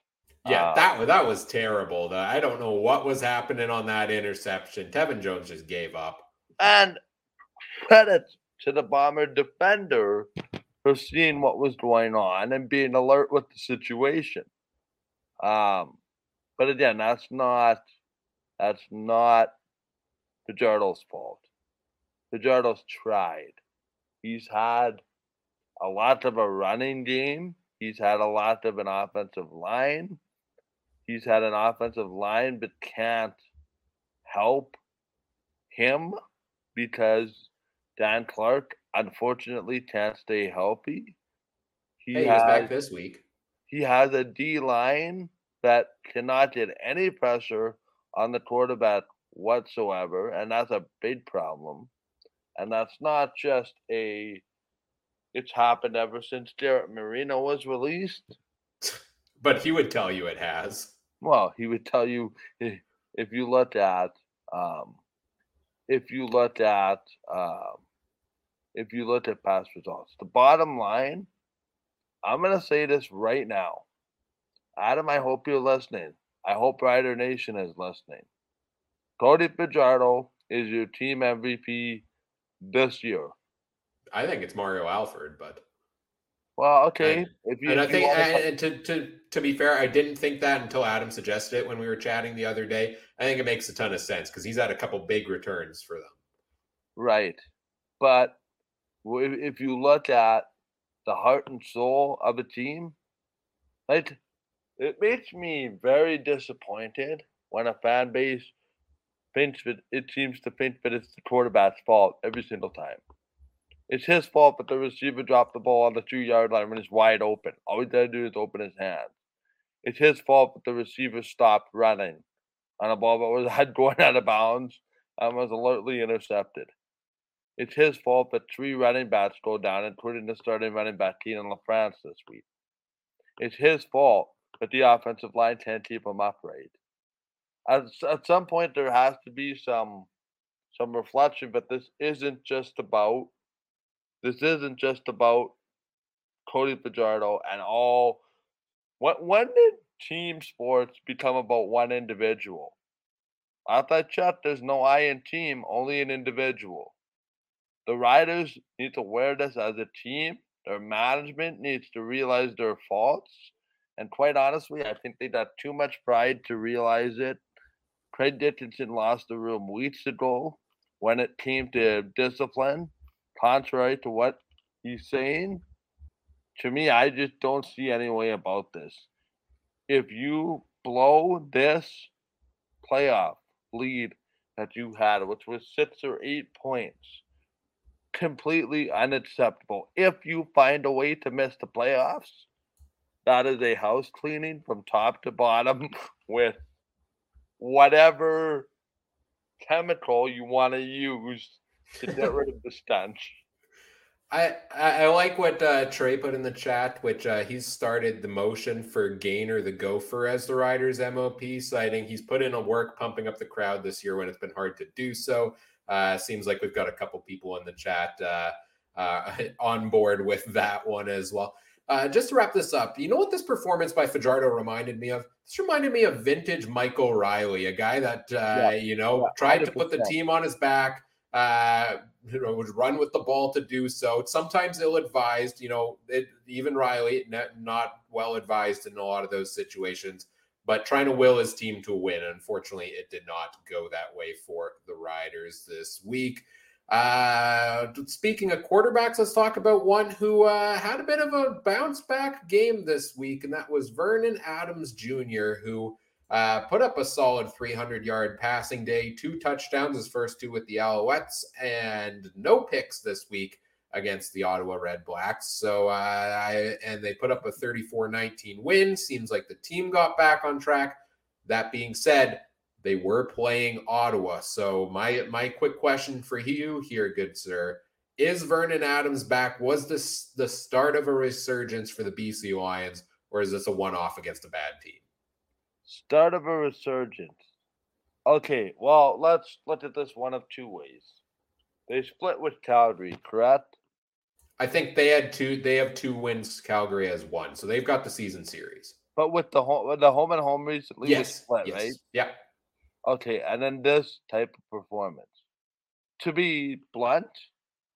Yeah, uh, that that was terrible. I don't know what was happening on that interception. Tevin Jones just gave up. And credit to the bomber defender for seeing what was going on and being alert with the situation. Um, but again, that's not that's not Fajardo's fault. Fajardo's tried. He's had a lot of a running game. He's had a lot of an offensive line. He's had an offensive line, but can't help him because Dan Clark unfortunately can't stay healthy. He hey, has, back this week. He has a D line that cannot get any pressure on the quarterback whatsoever, and that's a big problem. And that's not just a it's happened ever since Garrett Marino was released. But he would tell you it has. Well, he would tell you if you let that, um, if you let that, um, if you look at past results. The bottom line, I'm gonna say this right now. Adam, I hope you're listening. I hope Rider Nation is listening. Cody Fajardo is your team MVP this year. I think it's Mario Alford, but well, okay. And, if you, and I think, and to to to be fair, I didn't think that until Adam suggested it when we were chatting the other day. I think it makes a ton of sense because he's had a couple big returns for them. Right, but if you look at the heart and soul of a team, it it makes me very disappointed when a fan base thinks that it seems to think that it's the quarterback's fault every single time. It's his fault that the receiver dropped the ball on the two yard line when it's wide open. All he had to do is open his hands. It's his fault that the receiver stopped running on a ball that was had going out of bounds and was alertly intercepted. It's his fault that three running backs go down, including the starting running back Kienan LaFrance this week. It's his fault that the offensive line can't keep him upright. At, at some point, there has to be some some reflection, but this isn't just about this isn't just about Cody Fajardo and all. When, when did team sports become about one individual? Last that chat, there's no I in team, only an individual. The riders need to wear this as a team. Their management needs to realize their faults. And quite honestly, I think they got too much pride to realize it. Craig Dickinson lost the room weeks ago when it came to discipline, contrary to what he's saying. To me, I just don't see any way about this. If you blow this playoff lead that you had, which was six or eight points, completely unacceptable. If you find a way to miss the playoffs, that is a house cleaning from top to bottom with whatever chemical you want to use to get rid of the stench. I, I like what uh, Trey put in the chat, which uh, he's started the motion for Gainer the Gopher as the Riders MOP, citing he's put in a work pumping up the crowd this year when it's been hard to do so. Uh, seems like we've got a couple people in the chat uh, uh, on board with that one as well. Uh, just to wrap this up, you know what this performance by Fajardo reminded me of? This reminded me of vintage Michael Reilly, a guy that yeah. you know yeah, tried to put the team on his back uh, you know, would run with the ball to do so. Sometimes ill advised, you know, it, even Reilly not, not well advised in a lot of those situations, but trying to will his team to win. Unfortunately, it did not go that way for the Riders this week. Uh, speaking of quarterbacks, let's talk about one who uh, had a bit of a bounce back game this week, and that was Vernon Adams Jr., who uh, put up a solid 300 yard passing day, two touchdowns, his first two with the Alouettes, and no picks this week against the Ottawa Red Blacks. So, uh, I, and they put up a 34 19 win. Seems like the team got back on track. That being said, they were playing Ottawa. So, my, my quick question for you here, good sir. Is Vernon Adams back? Was this the start of a resurgence for the BC Lions, or is this a one off against a bad team? Start of a resurgence. Okay, well, let's look at this one of two ways. They split with Calgary, correct? I think they had two. They have two wins. Calgary has one, so they've got the season series. But with the home, with the home and home recently, yes, split, yes. right? Yeah. Okay, and then this type of performance. To be blunt,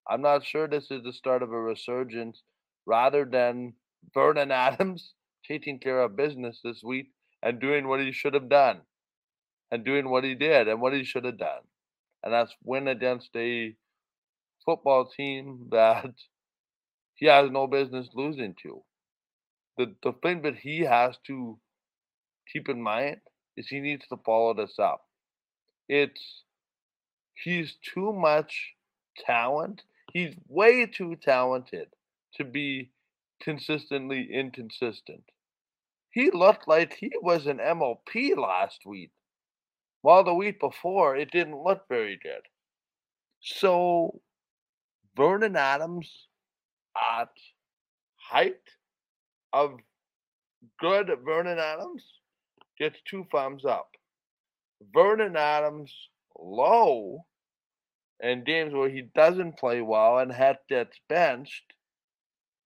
I'm not sure this is the start of a resurgence. Rather than Vernon Adams taking care of business this week and doing what he should have done and doing what he did and what he should have done. And that's win against a football team that he has no business losing to. The the thing that he has to keep in mind is he needs to follow this up. It's he's too much talent. He's way too talented to be consistently inconsistent. He looked like he was an MOP last week. While the week before, it didn't look very good. So, Vernon Adams at height of good Vernon Adams gets two thumbs up. Vernon Adams low and games where he doesn't play well and hat gets benched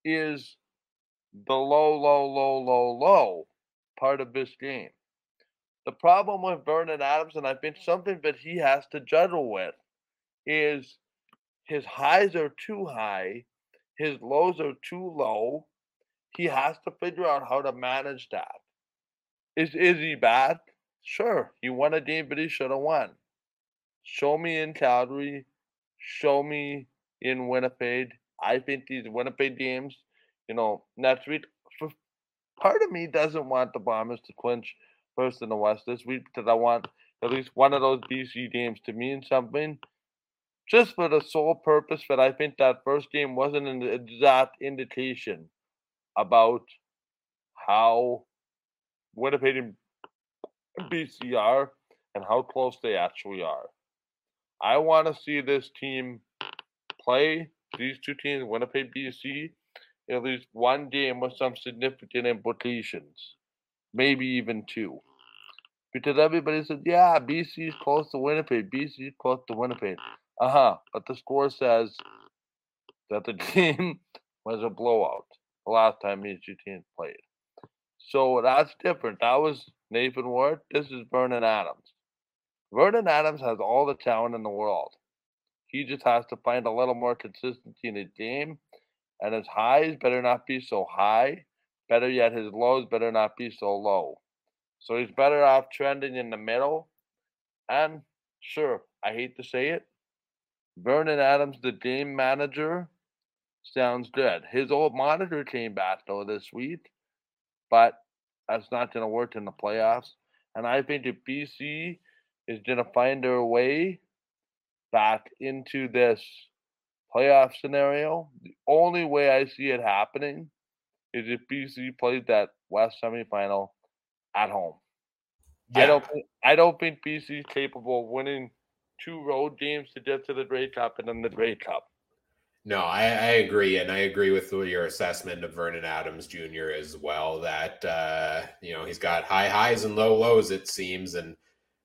is the low, low, low, low, low part of this game. The problem with Vernon Adams, and I think something that he has to juggle with, is his highs are too high, his lows are too low. He has to figure out how to manage that. Is is he bad? Sure, he won a game, but he should have won. Show me in Calgary, show me in Winnipeg. I think these Winnipeg games you know, next week. Part of me doesn't want the Bombers to clinch first in the West this week because I want at least one of those BC games to mean something. Just for the sole purpose that I think that first game wasn't an exact indication about how Winnipeg and BC are and how close they actually are. I want to see this team play these two teams, Winnipeg, BC, at least one game with some significant implications, maybe even two. Because everybody said, yeah, BC is close to Winnipeg. BC is close to Winnipeg. Uh huh. But the score says that the game was a blowout the last time these two teams played. So that's different. That was Nathan Rourke. This is Vernon Adams. Vernon Adams has all the talent in the world. He just has to find a little more consistency in his game, and his highs better not be so high. Better yet, his lows better not be so low. So he's better off trending in the middle. And sure, I hate to say it, Vernon Adams, the game manager, sounds good. His old monitor came back though this week, but that's not going to work in the playoffs. And I think if BC is going to find their way back into this playoff scenario, the only way I see it happening is if BC plays that West semifinal at home. Yeah. I don't. I don't think BC is capable of winning two road games to get to the Grey Cup and then the Grey Cup. No, I, I, agree, and I agree with your assessment of Vernon Adams Jr. as well. That uh, you know he's got high highs and low lows, it seems, and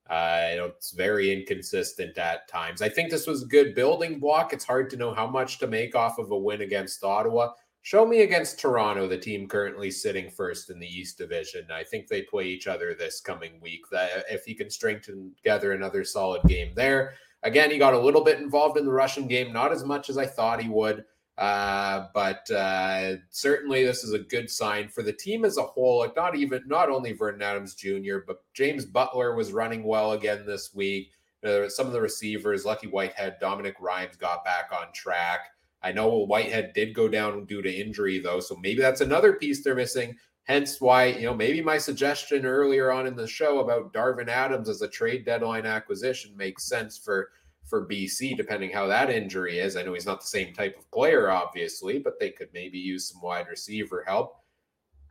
uh, you know it's very inconsistent at times. I think this was a good building block. It's hard to know how much to make off of a win against Ottawa. Show me against Toronto, the team currently sitting first in the East Division. I think they play each other this coming week. That if he can string together another solid game there, again, he got a little bit involved in the Russian game, not as much as I thought he would. Uh, but uh, certainly, this is a good sign for the team as a whole. Not even not only Vernon Adams Jr., but James Butler was running well again this week. Uh, some of the receivers, Lucky Whitehead, Dominique Rhymes got back on track. I know Whitehead did go down due to injury, though, so maybe that's another piece they're missing. Hence, why you know maybe my suggestion earlier on in the show about Darvin Adams as a trade deadline acquisition makes sense for for BC, depending how that injury is. I know he's not the same type of player, obviously, but they could maybe use some wide receiver help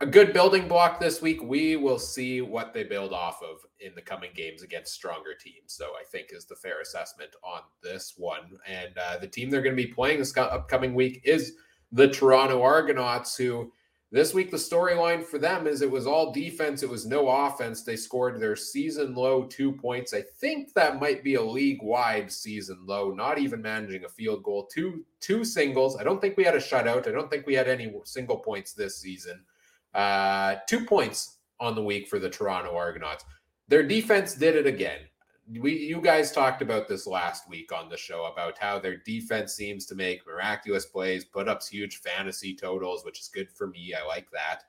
a good building block this week. We will see what they build off of in the coming games against stronger teams. So I think is the fair assessment on this one. And uh, the team they're going to be playing this upcoming week is the Toronto Argonauts, who this week the storyline for them is it was all defense, it was no offense. They scored their season low two points. I think that might be a league wide season low. Not even managing a field goal, two two singles. I don't think we had a shutout. I don't think we had any single points this season. Uh, two points on the week for the Toronto Argonauts. Their defense did it again. We, you guys talked about this last week on the show about how their defense seems to make miraculous plays, put up huge fantasy totals, which is good for me. I like that.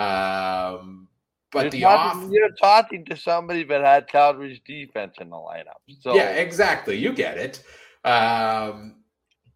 Um, but you're the talking, off, you're talking to somebody that had Calgary's defense in the lineup. So yeah, exactly. You get it. Um,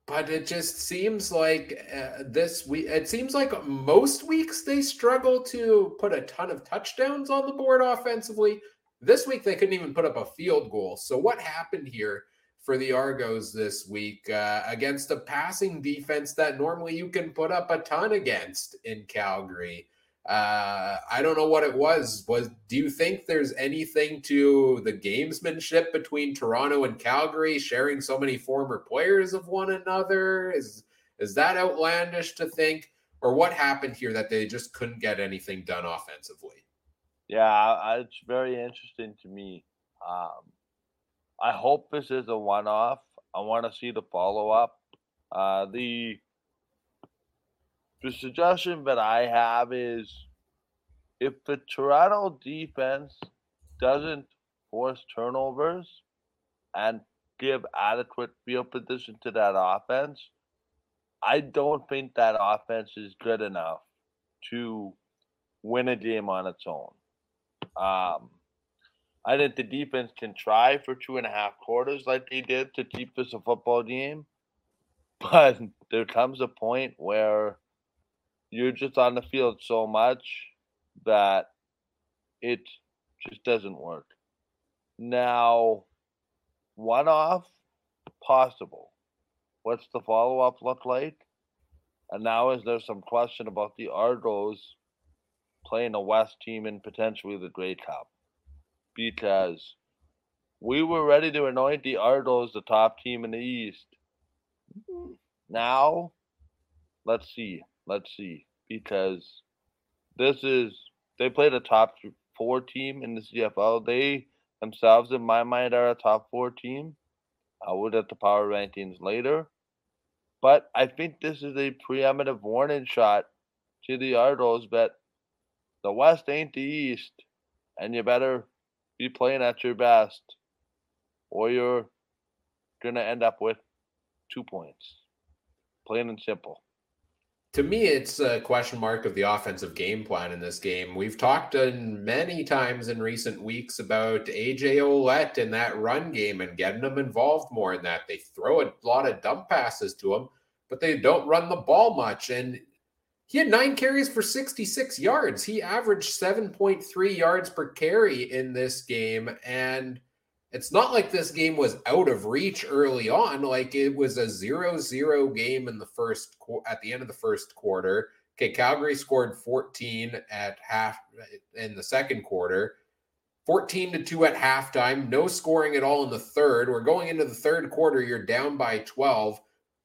but it just seems like uh, this week it seems like most weeks they struggle to put a ton of touchdowns on the board offensively this week they couldn't even put up a field goal so what happened here for the argos this week uh, against a passing defense that normally you can put up a ton against in calgary uh, I don't know what it was. Was do you think there's anything to the gamesmanship between Toronto and Calgary, sharing so many former players of one another? Is is that outlandish to think, or what happened here that they just couldn't get anything done offensively? Yeah, it's very interesting to me. Um, I hope this is a one-off. I want to see the follow-up. Uh, the the suggestion that I have is if the Toronto defense doesn't force turnovers and give adequate field position to that offense, I don't think that offense is good enough to win a game on its own. Um, I think the defense can try for two and a half quarters like they did to keep this a football game, but there comes a point where you're just on the field so much that it just doesn't work. Now, one off, possible. What's the follow up look like? And now, is there some question about the Argos playing a West team and potentially the Grey Cup? Because we were ready to anoint the Argos the top team in the East. Now, let's see. Let's see, because this is they played a top four team in the CFL. They themselves, in my mind, are a top four team. I will get the power rankings later, but I think this is a preeminent warning shot to the Argos that the West ain't the East, and you better be playing at your best or you're going to end up with two points. Plain and simple. To me, it's a question mark of the offensive game plan in this game. We've talked many times in recent weeks about AJ Ouellette and that run game and getting them involved more in that. They throw a lot of dump passes to him, but they don't run the ball much. And he had nine carries for 66 yards. He averaged 7.3 yards per carry in this game. And it's not like this game was out of reach early on. Like it was a zero-zero game in the first at the end of the first quarter. Okay, Calgary scored 14 at half in the second quarter. 14 to 2 at halftime, no scoring at all in the third. We're going into the third quarter, you're down by 12.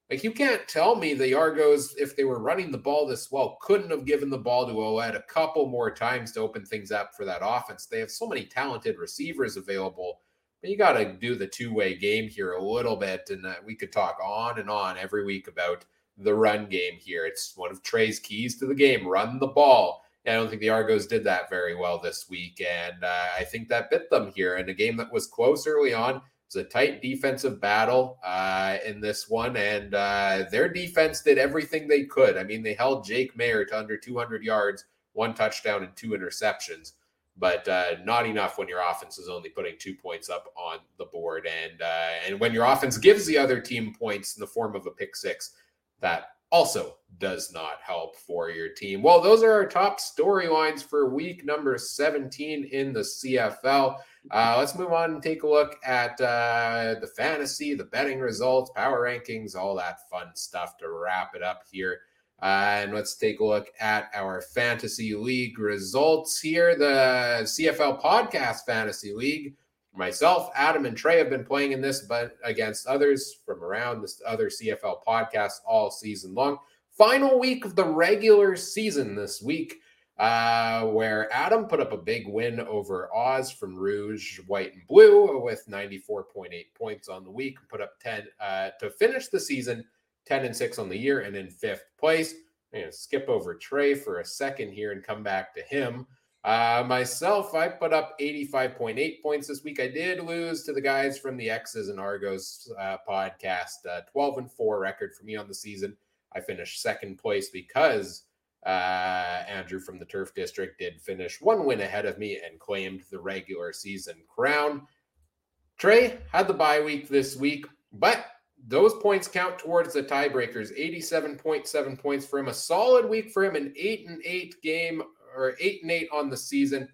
Like you can't tell me the Argos, if they were running the ball this well, couldn't have given the ball to Ouellette a couple more times to open things up for that offense. They have so many talented receivers available but you got to do the two way game here a little bit. And uh, we could talk on and on every week about the run game here. It's one of Trey's keys to the game run the ball. And I don't think the Argos did that very well this week. And uh, I think that bit them here in a game that was close early on. Was a tight defensive battle uh, in this one. And uh, their defense did everything they could. I mean, they held Jake Maier to under 200 yards, one touchdown, and two interceptions but uh, not enough when your offense is only putting two points up on the board. And uh, and when your offense gives the other team points in the form of a pick six, that also does not help for your team. Well, those are our top storylines for week number 17 in the CFL. Uh, let's move on and take a look at uh, the fantasy, the betting results, power rankings, all that fun stuff to wrap it up here. Uh, and let's take a look at our fantasy league results here. The CFL Podcast Fantasy League. Myself, Adam, and Trey have been playing in this, but against others from around this other CFL podcast all season long. Final week of the regular season this week, uh, where Adam put up a big win over Oz from Rouge, White, and Blue with 94.8 points on the week, put up 10 uh, to finish the season 10 and 6 on the year and in fifth place. I'm going to skip over Trey for a second here and come back to him. Uh, myself, I put up 85.8 points this week. I did lose to the guys from the X's and Argos uh, podcast. Uh, 12 and 4 record for me on the season. I finished second place because uh, Andrew from the Turf District did finish one win ahead of me and claimed the regular season crown. Trey had the bye week this week, but those points count towards the tiebreakers. 87.7 points for him. A solid week for him. An eight and eight game or eight and eight on the season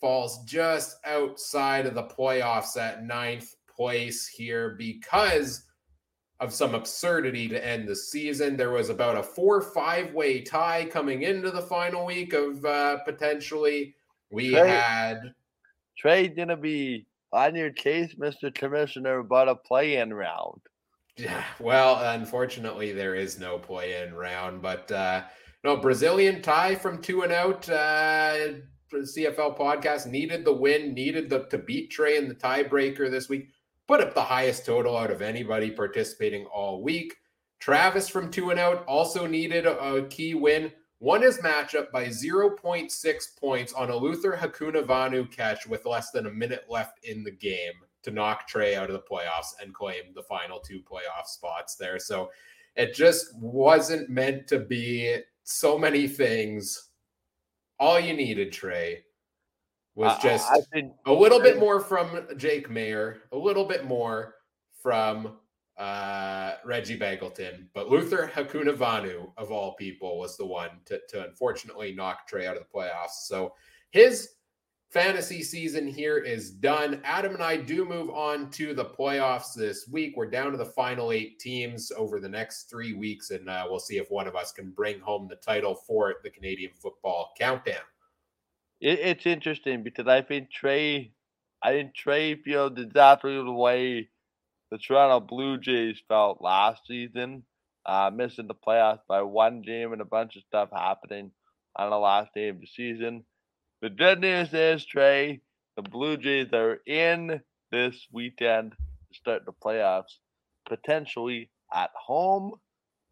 falls just outside of the playoffs at ninth place here because of some absurdity to end the season. There was about a four five way tie coming into the final week of uh, potentially. We Trey, had Trey gonna be on your case, Mr. Commissioner, about a play in round. Yeah, well, unfortunately, there is no play-in round, but uh, no Brazilian tie from two and out. Uh, CFL podcast needed the win, needed the to beat Trey in the tiebreaker this week. Put up the highest total out of anybody participating all week. Travis from two and out also needed a, a key win. Won his matchup by 0.6 points on a Luther Hakunavanhu catch with less than a minute left in the game to knock Trey out of the playoffs and claim the final two playoff spots there. So it just wasn't meant to be so many things. All you needed, Trey, was just think, a little bit more from Jake Maier, a little bit more from uh, Reggie Begelton, but Luther Hakunavanhu, of all people, was the one to, to unfortunately knock Trey out of the playoffs. So his fantasy season here is done. Adam and I do move on to the playoffs this week. We're down to the final eight teams over the next three weeks, and uh, we'll see if one of us can bring home the title for the Canadian Football Countdown. It, it's interesting because I think Trey, I think Trey feels exactly the way the Toronto Blue Jays felt last season, uh, missing the playoffs by one game and a bunch of stuff happening on the last day of the season. The good news is, Trey, the Blue Jays are in this weekend to start the playoffs, potentially at home.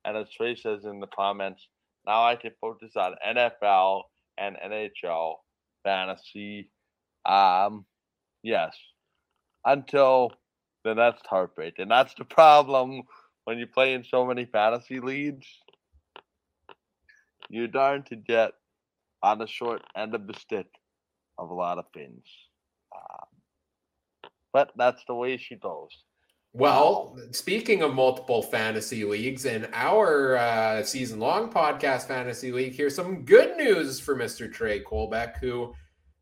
And as Trey says in the comments, now I can focus on NFL and NHL fantasy. Um, yes, until then that's heartbreaking. That's the problem when you play in so many fantasy leagues. You're darned to get on the short end of the stick of a lot of things. Um, but that's the way she goes. Well, speaking of multiple fantasy leagues in our uh, season long podcast fantasy league, here's some good news for Mr. Trey Colbeck, who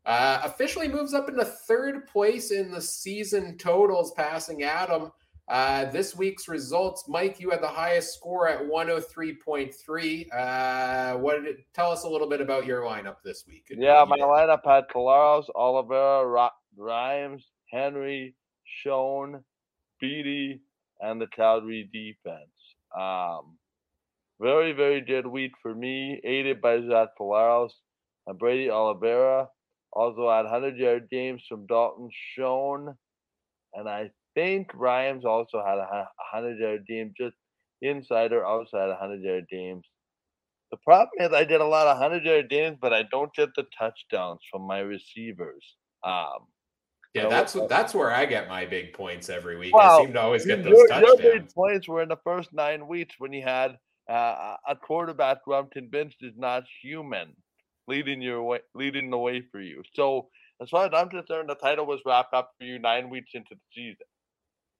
uh, officially moves up into third place in the season totals, passing Adam. Uh, this week's results, Mike, you had the highest score at 103.3. Uh, what did it tell us a little bit about your lineup this week? Yeah, my lineup had Collaros, Oliver, Rhymes, Henry, Schoen, Beatty, and the Calgary defense. Um, very, very good week for me, aided by Zach Collaros and Brady Oliveira. Also had 100 yard games from Dalton Schoen. And I think Rhymes also had a 100 yard game, just inside or outside 100 yard games. The problem is I did a lot of 100 yard games, but I don't get the touchdowns from my receivers. Um, yeah, that's that's where I get my big points every week. Well, I seem to always get those your, touchdowns. Your big points were in the first nine weeks when you had uh, a quarterback who I'm convinced is not human leading your way, leading the way for you. So as far as I'm concerned, the title was wrapped up for you nine weeks into the season.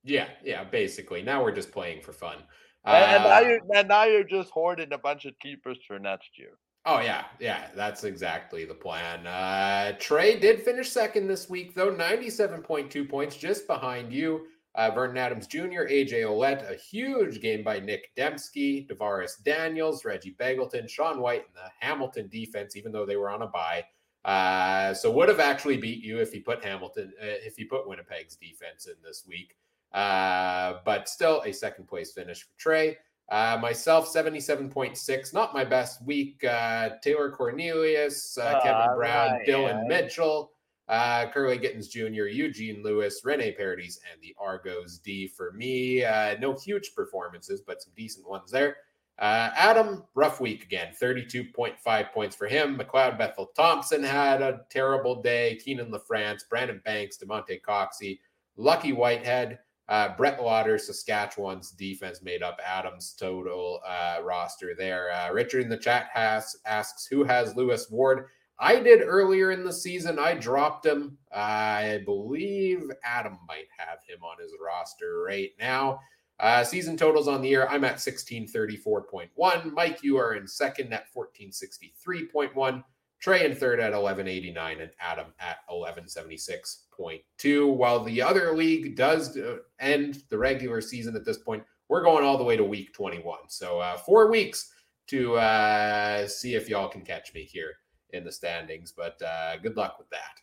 Yeah, yeah, basically. Now we're just playing for fun. And, uh, and now you're and now you're just hoarding a bunch of keepers for next year. Oh yeah, yeah, that's exactly the plan. Uh, Trey did finish second this week, though, ninety-seven point two points, just behind you. Uh, Vernon Adams Jr., AJ Ouellette, a huge game by Nic Demski, DaVaris Daniels, Reggie Begelton, Sean Whyte, and the Hamilton defense, even though they were on a bye. Uh, so would have actually beat you if he put Hamilton, uh, if he put Winnipeg's defense in this week. Uh, but still a second place finish for Trey. Uh, myself, 77.6, not my best week. Uh, Taylor Cornelius, uh, Kevin Brown, right, Dylan yeah. Mitchell, uh, Kurleigh Gittens Jr., Eugene Lewis, Rene Paredes, and the Argos D for me. Uh, no huge performances, but some decent ones there. Uh, Adam, rough week again, 32.5 points for him. McLeod Bethel Thompson had a terrible day. Kienan LaFrance, Brandon Banks, Demonte Coxey, Lucky Whitehead. Uh, Brett Lauther, Saskatchewan's defense made up Adams' total uh, roster there. Uh, Richard in the chat has asks who has Lewis Ward. I did earlier in the season. I dropped him. I believe Adam might have him on his roster right now. Uh, season totals on the year. I'm at 1634.1. Mike, you are in second at 1463.1. Trey in third at 1189 and Adam at 1176.2. While the other league does uh, end the regular season at this point, we're going all the way to week 21. So uh, four weeks to uh, see if y'all can catch me here in the standings. But uh, good luck with that.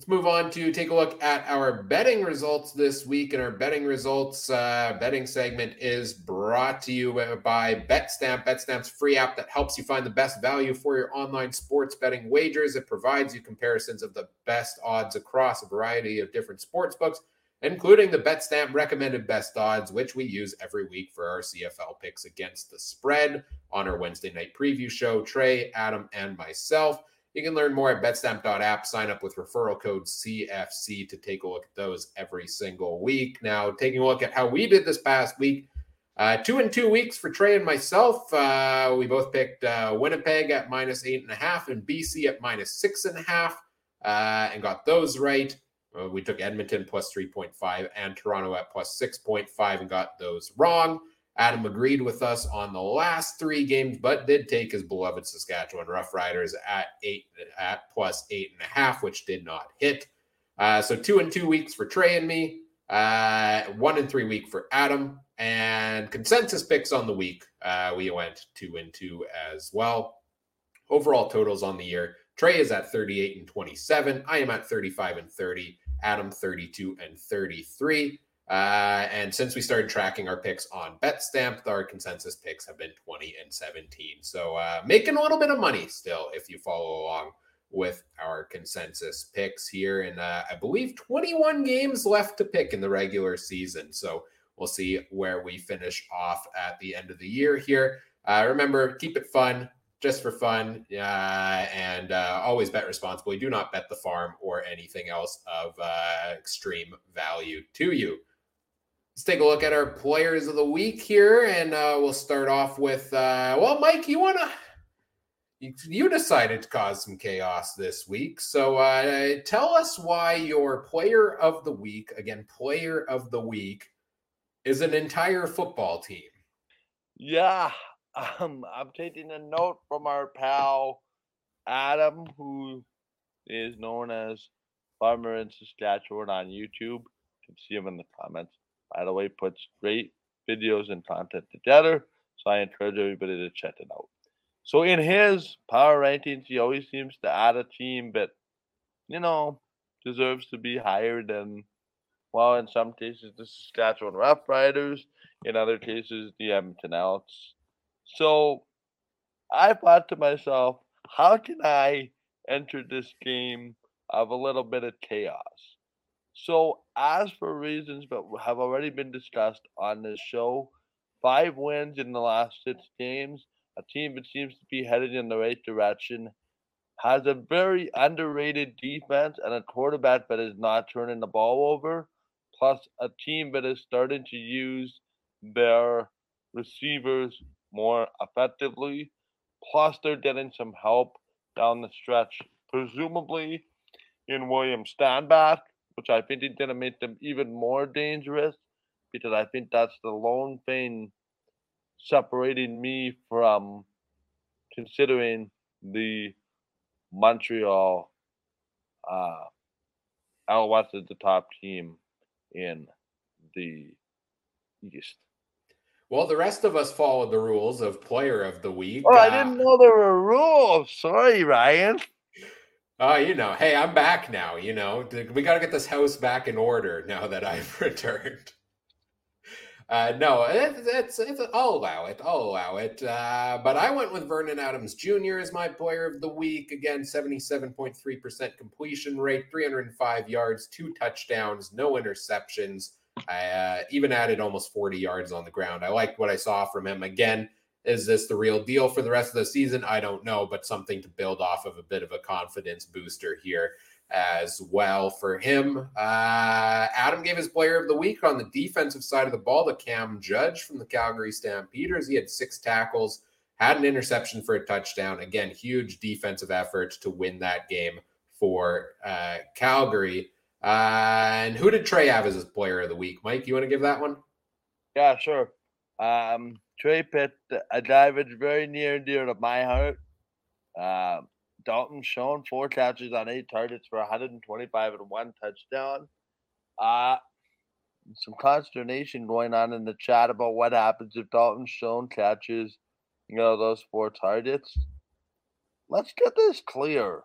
Let's move on to take a look at our betting results this week. And our betting results uh, betting segment is brought to you by BetStamp. BetStamp's free app that helps you find the best value for your online sports betting wagers. It provides you comparisons of the best odds across a variety of different sports books, including the BetStamp recommended best odds, which we use every week for our CFL picks against the spread on our Wednesday night preview show. Trey, Adam, and myself. You can learn more at betstamp.app. Sign up with referral code CFC to take a look at those every single week. Now, taking a look at how we did this past week. Uh, two and two weeks for Trey and myself. Uh, we both picked uh, Winnipeg at minus eight and a half and BC at minus six and a half uh, and got those right. Uh, we took Edmonton plus 3.5 and Toronto at plus 6.5 and got those wrong. Adam agreed with us on the last three games, but did take his beloved Saskatchewan Roughriders at eight at plus eight and a half, which did not hit. Uh, so two and two weeks for Trey and me, uh, one and three week for Adam, and consensus picks on the week. Uh, we went two and two as well. Overall totals on the year: Trey is at 38 and 27. I am at 35 and 30. Adam 32 and 33. Uh, and since we started tracking our picks on BetStamp, our consensus picks have been 20 and 17. So uh, making a little bit of money still if you follow along with our consensus picks here. And uh, I believe 21 games left to pick in the regular season. So we'll see where we finish off at the end of the year here. Uh, remember, keep it fun, just for fun, uh, and always bet responsibly. Do not bet the farm or anything else of extreme value to you. Let's take a look at our players of the week here, and uh, we'll start off with uh, well, Mike, you want to you, you decided to cause some chaos this week. So uh, tell us why your player of the week, again, player of the week, is an entire football team. Yeah, um, I'm taking a note from our pal Adam, who is known as Farmer in Saskatchewan on YouTube. You can see him in the comments. By the way, puts great videos and content together. So I encourage everybody to check it out. So in his power rankings, he always seems to add a team that, you know, deserves to be higher than, well, in some cases, the Saskatchewan Roughriders, in other cases, the Edmonton Elks. So I thought to myself, how can I enter this game of a little bit of chaos? So, as for reasons that have already been discussed on this show, five wins in the last six games a team that seems to be headed in the right direction, has a very underrated defense and a quarterback that is not turning the ball over, plus a team that is starting to use their receivers more effectively. Plus, they're getting some help down the stretch, presumably in William Stanback, which I think is going to make them even more dangerous because I think that's the lone thing separating me from considering the Montreal uh, Alouettes as the top team in the East. Well, the rest of us followed the rules of player of the week. Oh, uh, I didn't know there were rules. Sorry, Ryan. Oh, you know, hey, I'm back now. You know, we got to get this house back in order now that I've returned. Uh, no, it, it's, it's, I'll allow it. I'll allow it. Uh, but I went with Vernon Adams Jr. as my player of the week. Again, 77.3% completion rate, 305 yards, two touchdowns, no interceptions. I uh, even added almost 40 yards on the ground. I liked what I saw from him. Again, is this the real deal for the rest of the season? I don't know, but something to build off of a bit of a confidence booster here as well for him. Uh, Adam gave his player of the week on the defensive side of the ball to Cam Judge from the Calgary Stampeders. He had six tackles, had an interception for a touchdown. Again, huge defensive effort to win that game for uh, Calgary. Uh, and who did Trey have as his player of the week? Mike, you want to give that one? Yeah, sure. Um, Trey picked a guy that's very near and dear to my heart. Um, Dalton Schoen four catches on eight targets for 125 and one touchdown. Uh, some consternation going on in the chat about what happens if Dalton Schoen catches, you know, those four targets. Let's get this clear.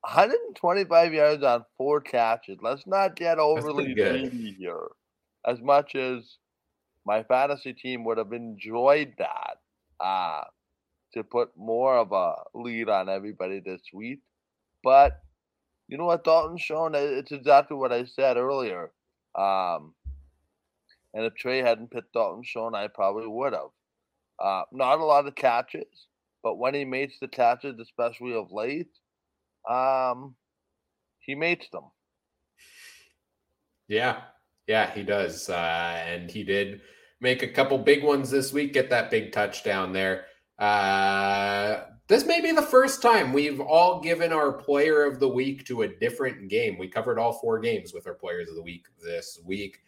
125 yards on four catches. Let's not get overly greedy here. As much as my fantasy team would have enjoyed that. Uh, to put more of a lead on everybody this week. But you know what, Dalton Schoen, it's exactly what I said earlier. Um, and if Trey hadn't picked Dalton Schoen, I probably would have. Uh, not a lot of catches, but when he makes the catches, especially of late, um, he makes them. Yeah, yeah, he does, uh, and he did make a couple big ones this week. Get that big touchdown there. Uh, this may be the first time we've all given our player of the week to a different game. We covered all four games with our players of the week this week.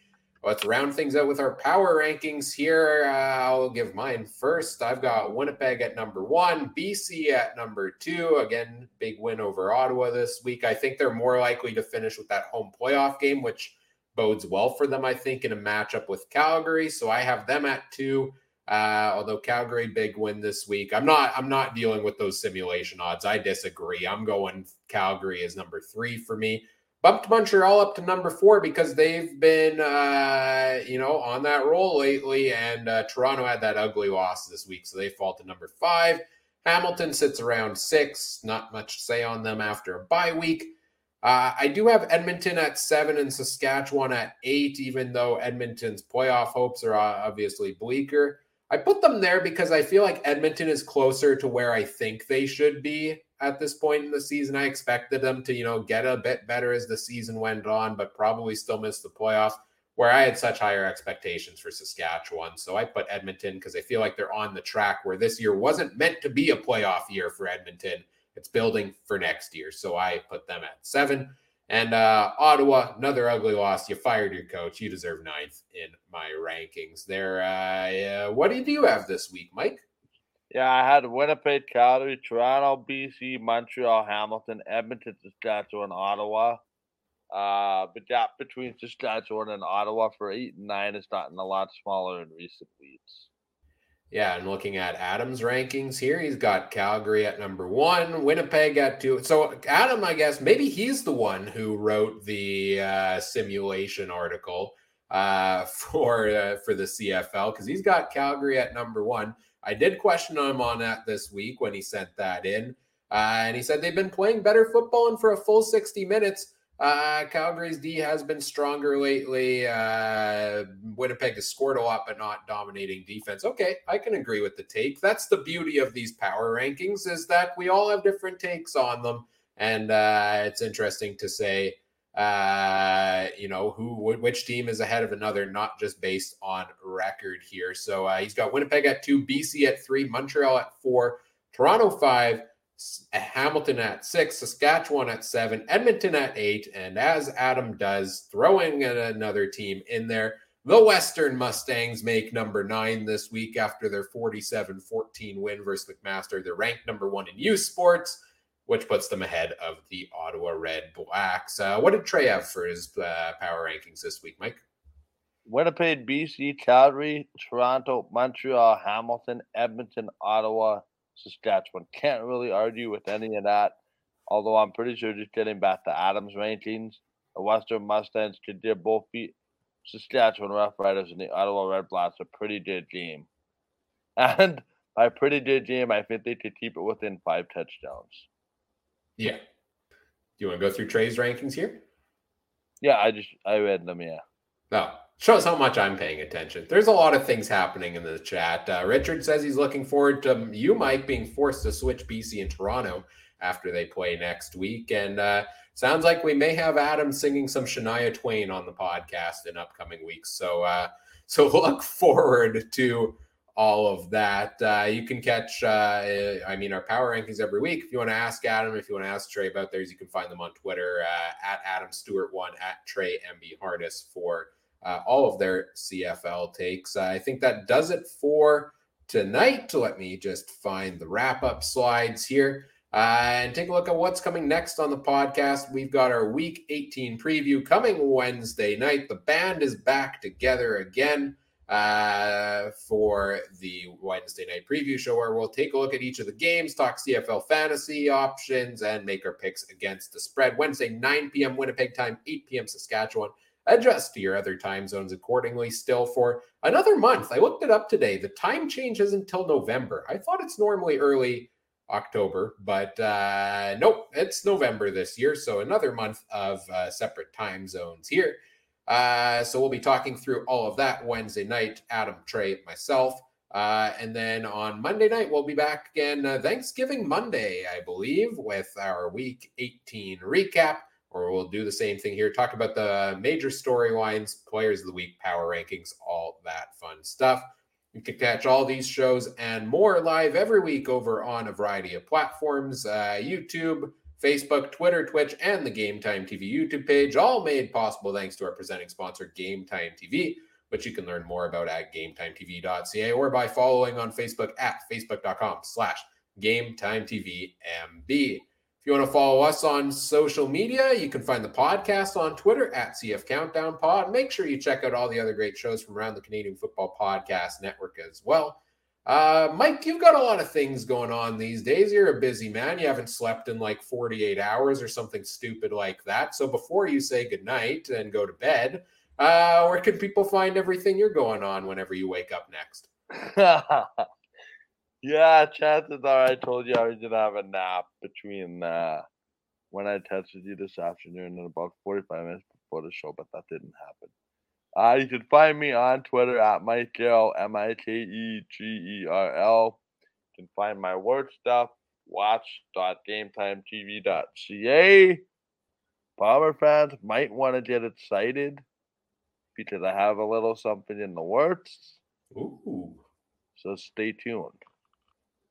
Let's round things out with our power rankings here. Uh, I'll give mine first. I've got Winnipeg at number one, BC at number two. Again, big win over Ottawa this week. I think they're more likely to finish with that home playoff game, which bodes well for them, I think, in a matchup with Calgary. So I have them at two. Uh, although Calgary big win this week, I'm not I'm not dealing with those simulation odds. I disagree. I'm going Calgary is number three for me. Bumped Montreal up to number four because they've been uh, you know on that roll lately, and uh, Toronto had that ugly loss this week, so they fall to number five. Hamilton sits around six. Not much to say on them after a bye week. Uh, I do have Edmonton at seven and Saskatchewan at eight, even though Edmonton's playoff hopes are obviously bleaker. I put them there because I feel like Edmonton is closer to where I think they should be at this point in the season. I expected them to, you know, get a bit better as the season went on, but probably still miss the playoffs. where I had such higher expectations for Saskatchewan. So I put Edmonton because I feel like they're on the track where this year wasn't meant to be a playoff year for Edmonton. It's building for next year. So I put them at seven. And uh, Ottawa, another ugly loss. You fired your coach. You deserve ninth in my rankings. There. Uh, what did you have this week, Mike? Yeah, I had Winnipeg, Calgary, Toronto, BC, Montreal, Hamilton, Edmonton, Saskatchewan, Ottawa. Uh, the gap between Saskatchewan and Ottawa for eight and nine has gotten a lot smaller in recent weeks. Yeah, and looking at Adam's rankings here, he's got Calgary at number one, Winnipeg at two. So Adam, I guess maybe he's the one who wrote the uh, simulation article uh, for uh, for the CFL because he's got Calgary at number one. I did question him on that this week when he sent that in, uh, and he said they've been playing better football and for a full sixty minutes. Uh, Calgary's D has been stronger lately. Uh, Winnipeg has scored a lot, but not dominating defense. Okay, I can agree with the take. That's the beauty of these power rankings is that we all have different takes on them, and uh, it's interesting to say, uh, you know, who which team is ahead of another, not just based on record here. So uh, he's got Winnipeg at two, BC at three, Montreal at four, Toronto five. Hamilton at six, Saskatchewan at seven, Edmonton at eight, and as Adam does, throwing another team in there, the Western Mustangs make number nine this week after their 47 14 win versus McMaster. They're ranked number one in U Sports, which puts them ahead of the Ottawa Redblacks. Uh, what did Trey have for his uh, power rankings this week, Mike? Winnipeg, BC, Calgary, Toronto, Montreal, Hamilton, Edmonton, Ottawa, Saskatchewan. Can't really argue with any of that. Although I'm pretty sure just getting back to Adams rankings, the Western Mustangs could did both beat Saskatchewan Roughriders and the Ottawa Redblacks a pretty good game. And by pretty good game, I think they could keep it within five touchdowns. Yeah. Do you want to go through Trey's rankings here? Yeah, I just I read them, yeah. No. Oh, shows how much I'm paying attention. There's a lot of things happening in the chat. Uh, Richard says he's looking forward to you, Mike, being forced to switch BC and Toronto after they play next week. And uh, sounds like we may have Adam singing some Shania Twain on the podcast in upcoming weeks. So, uh, so look forward to all of that. Uh, you can catch, uh, I mean, our power rankings every week. If you want to ask Adam, if you want to ask Trey about theirs, you can find them on Twitter uh, at Adam Stuart one at Trey MB Harness for uh, all of their CFL takes. Uh, I think that does it for tonight. Let me just find the wrap up slides here. Uh, and take a look at what's coming next on the podcast. We've got our week 18 preview coming Wednesday night. The band is back together again uh, for the Wednesday night preview show, where we'll take a look at each of the games, talk CFL fantasy options, and make our picks against the spread. Wednesday, 9 p.m. Winnipeg time, 8 p.m. Saskatchewan adjust to your other time zones accordingly still for another month. I looked it up today. The time change is until November. I thought it's normally early October, but uh, nope, it's November this year. So another month of uh, separate time zones here. Uh, so we'll be talking through all of that Wednesday night. Adam, Trey, myself. Uh, and then on Monday night, we'll be back again, uh, Thanksgiving Monday, I believe, with our week 18 recap or we'll do the same thing here. Talk about the major storylines, players of the week, power rankings, all that fun stuff. You can catch all these shows and more live every week over on a variety of platforms uh, YouTube, Facebook, Twitter, Twitch, and the Game Time TV YouTube page, all made possible thanks to our presenting sponsor, Game Time TV, which you can learn more about at GameTimeTV.ca or by following on Facebook at facebook.com slash GameTimeTVMB you want to follow us on social media, you can find the podcast on Twitter at CF Countdown Pod. Make sure you check out all the other great shows from around the Canadian Football Podcast Network as well. Uh, Mike, you've got a lot of things going on these days. You're a busy man. You haven't slept in like 48 hours or something stupid like that. So before you say goodnight and go to bed, uh, where can people find everything you're going on whenever you wake up next? Yeah, chances are I told you I was gonna have a nap between uh, when I texted you this afternoon and about 45 minutes before the show, but that didn't happen. Uh, you can find me on Twitter at Michael M I K E G E R L. You can find my work stuff, watch.gametimetv.ca. Bomber fans might want to get excited because I have a little something in the works. Ooh. So stay tuned.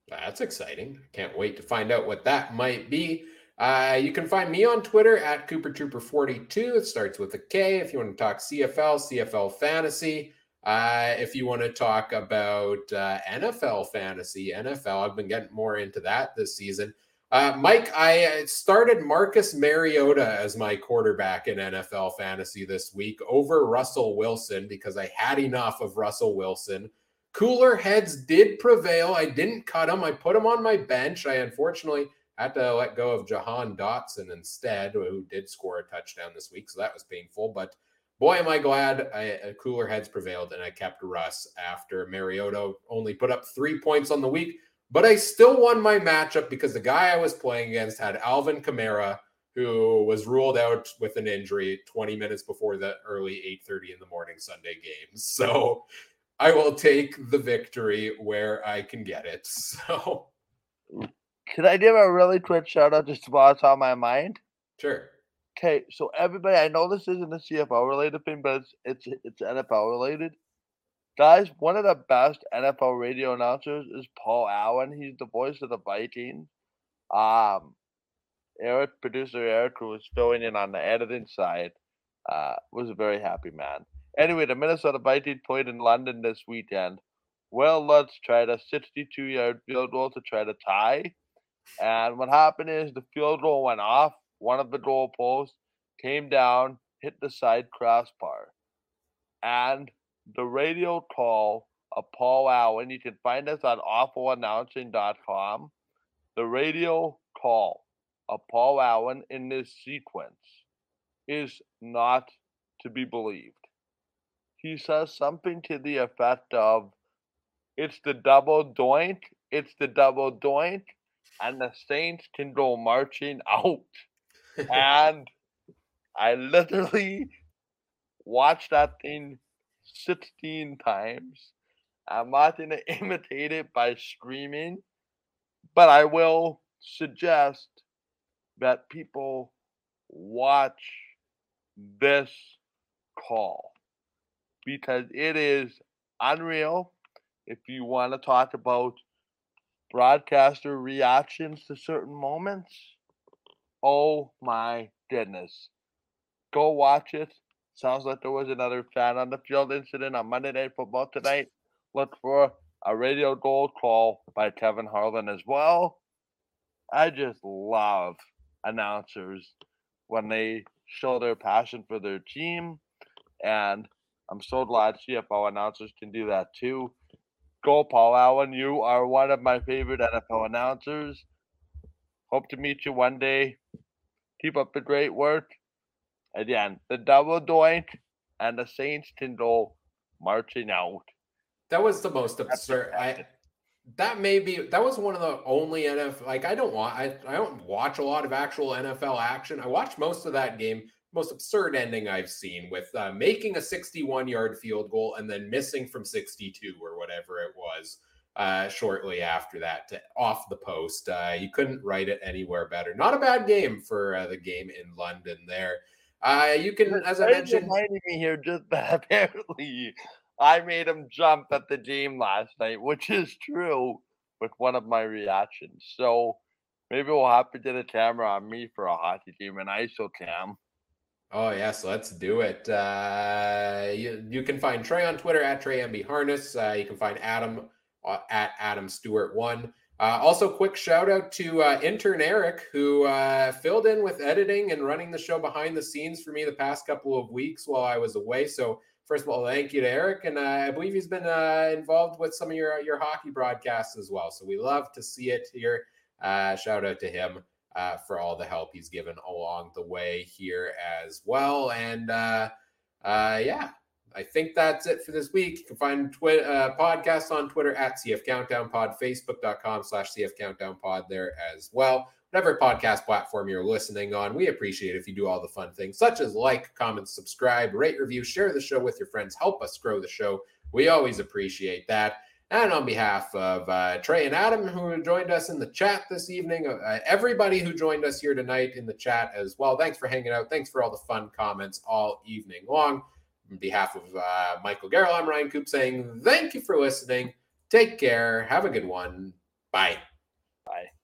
That's exciting. Can't wait to find out what that might be. Uh, you can find me on Twitter at Kooper Trooper 42. It starts with a K if you want to talk CFL, CFL fantasy. Uh, if you want to talk about uh, NFL fantasy, NFL, I've been getting more into that this season. Uh, Mike, I uh, started Marcus Mariota as my quarterback in NFL fantasy this week over Russell Wilson because I had enough of Russell Wilson. Cooler heads did prevail. I didn't cut him. I put him on my bench. I unfortunately had to let go of Jahan Dotson instead, who did score a touchdown this week. So that was painful. But boy, am I glad I, uh, cooler heads prevailed and I kept Russ after Mariota only put up three points on the week. But I still won my matchup because the guy I was playing against had Alvin Kamara, who was ruled out with an injury 20 minutes before the early 8:30 in the morning Sunday game. So I will take the victory where I can get it. So Can I give a really quick shout out just while it's on my mind? Sure. Okay, so everybody, I know this isn't a CFL related thing, but it's it's it's NFL related. Guys, one of the best NFL radio announcers is Paul Allen. He's the voice of the Vikings. Um, Eric, producer Eric, who was filling in on the editing side, uh, was a very happy man. Anyway, the Minnesota Vikings played in London this weekend. Wil Lutz tried a 62 yard field goal to try to tie. And what happened is the field goal went off. One of the goal posts came down, hit the side crossbar. And the radio call of Paul Allen, you can find us on awfulannouncing.com. The radio call of Paul Allen in this sequence is not to be believed. He says something to the effect of, It's the double doink, it's the double doink, and the Saints can go marching out. and I literally watched that thing 16 times. I'm not going to imitate it by screaming, but I will suggest that people watch this call because it is unreal. If you want to talk about broadcaster reactions to certain moments, oh my goodness. Go watch it. Sounds like there was another fan on the field incident on Monday Night Football tonight. Look for a radio gold call by Kevin Harlan as well. I just love announcers when they show their passion for their team. And I'm so glad CFL announcers can do that too. Go, Paul Allen. You are one of my favorite NFL announcers. Hope to meet you one day. Keep up the great work. Again, the double doink and the Saints can go marching out. That was the most absurd. I that may be that was one of the only NFL like I don't want I, I don't watch a lot of actual NFL action. I watched most of that game. Most absurd ending I've seen with uh, making a 61 yard field goal and then missing from 62 or whatever it was uh, shortly after that to off the post. Uh, you couldn't write it anywhere better. Not a bad game for uh, the game in London there. Uh, you can, as I mentioned, reminding me here just that apparently I made him jump at the game last night, which is true with one of my reactions. So maybe we'll have to get a camera on me for a hockey game, an ISO cam. Oh yes, let's do it. Uh, you, you can find Trey on Twitter at Trey MB Harness. Uh, you can find Adam uh, at Adam Stuart one. Uh, also, quick shout out to uh, intern Eric, who uh, filled in with editing and running the show behind the scenes for me the past couple of weeks while I was away. So, first of all, thank you to Eric, and I believe he's been involved with some of your your hockey broadcasts as well. So we love to see it here. Shout out to him Uh, for all the help he's given along the way here as well. And uh, uh, yeah, I think that's it for this week. You can find twi- uh, podcasts on Twitter at CF Countdown Pod, Facebook.com slash CF Countdown Pod there as well. Whatever podcast platform you're listening on, we appreciate if you do all the fun things such as like, comment, subscribe, rate, review, share the show with your friends, help us grow the show. We always appreciate that. And on behalf of uh, Trey and Adam, who joined us in the chat this evening, uh, everybody who joined us here tonight in the chat as well, thanks for hanging out. Thanks for all the fun comments all evening long. On behalf of uh, Michael Gerl, I'm Ryan Coop saying thank you for listening. Take care. Have a good one. Bye. Bye.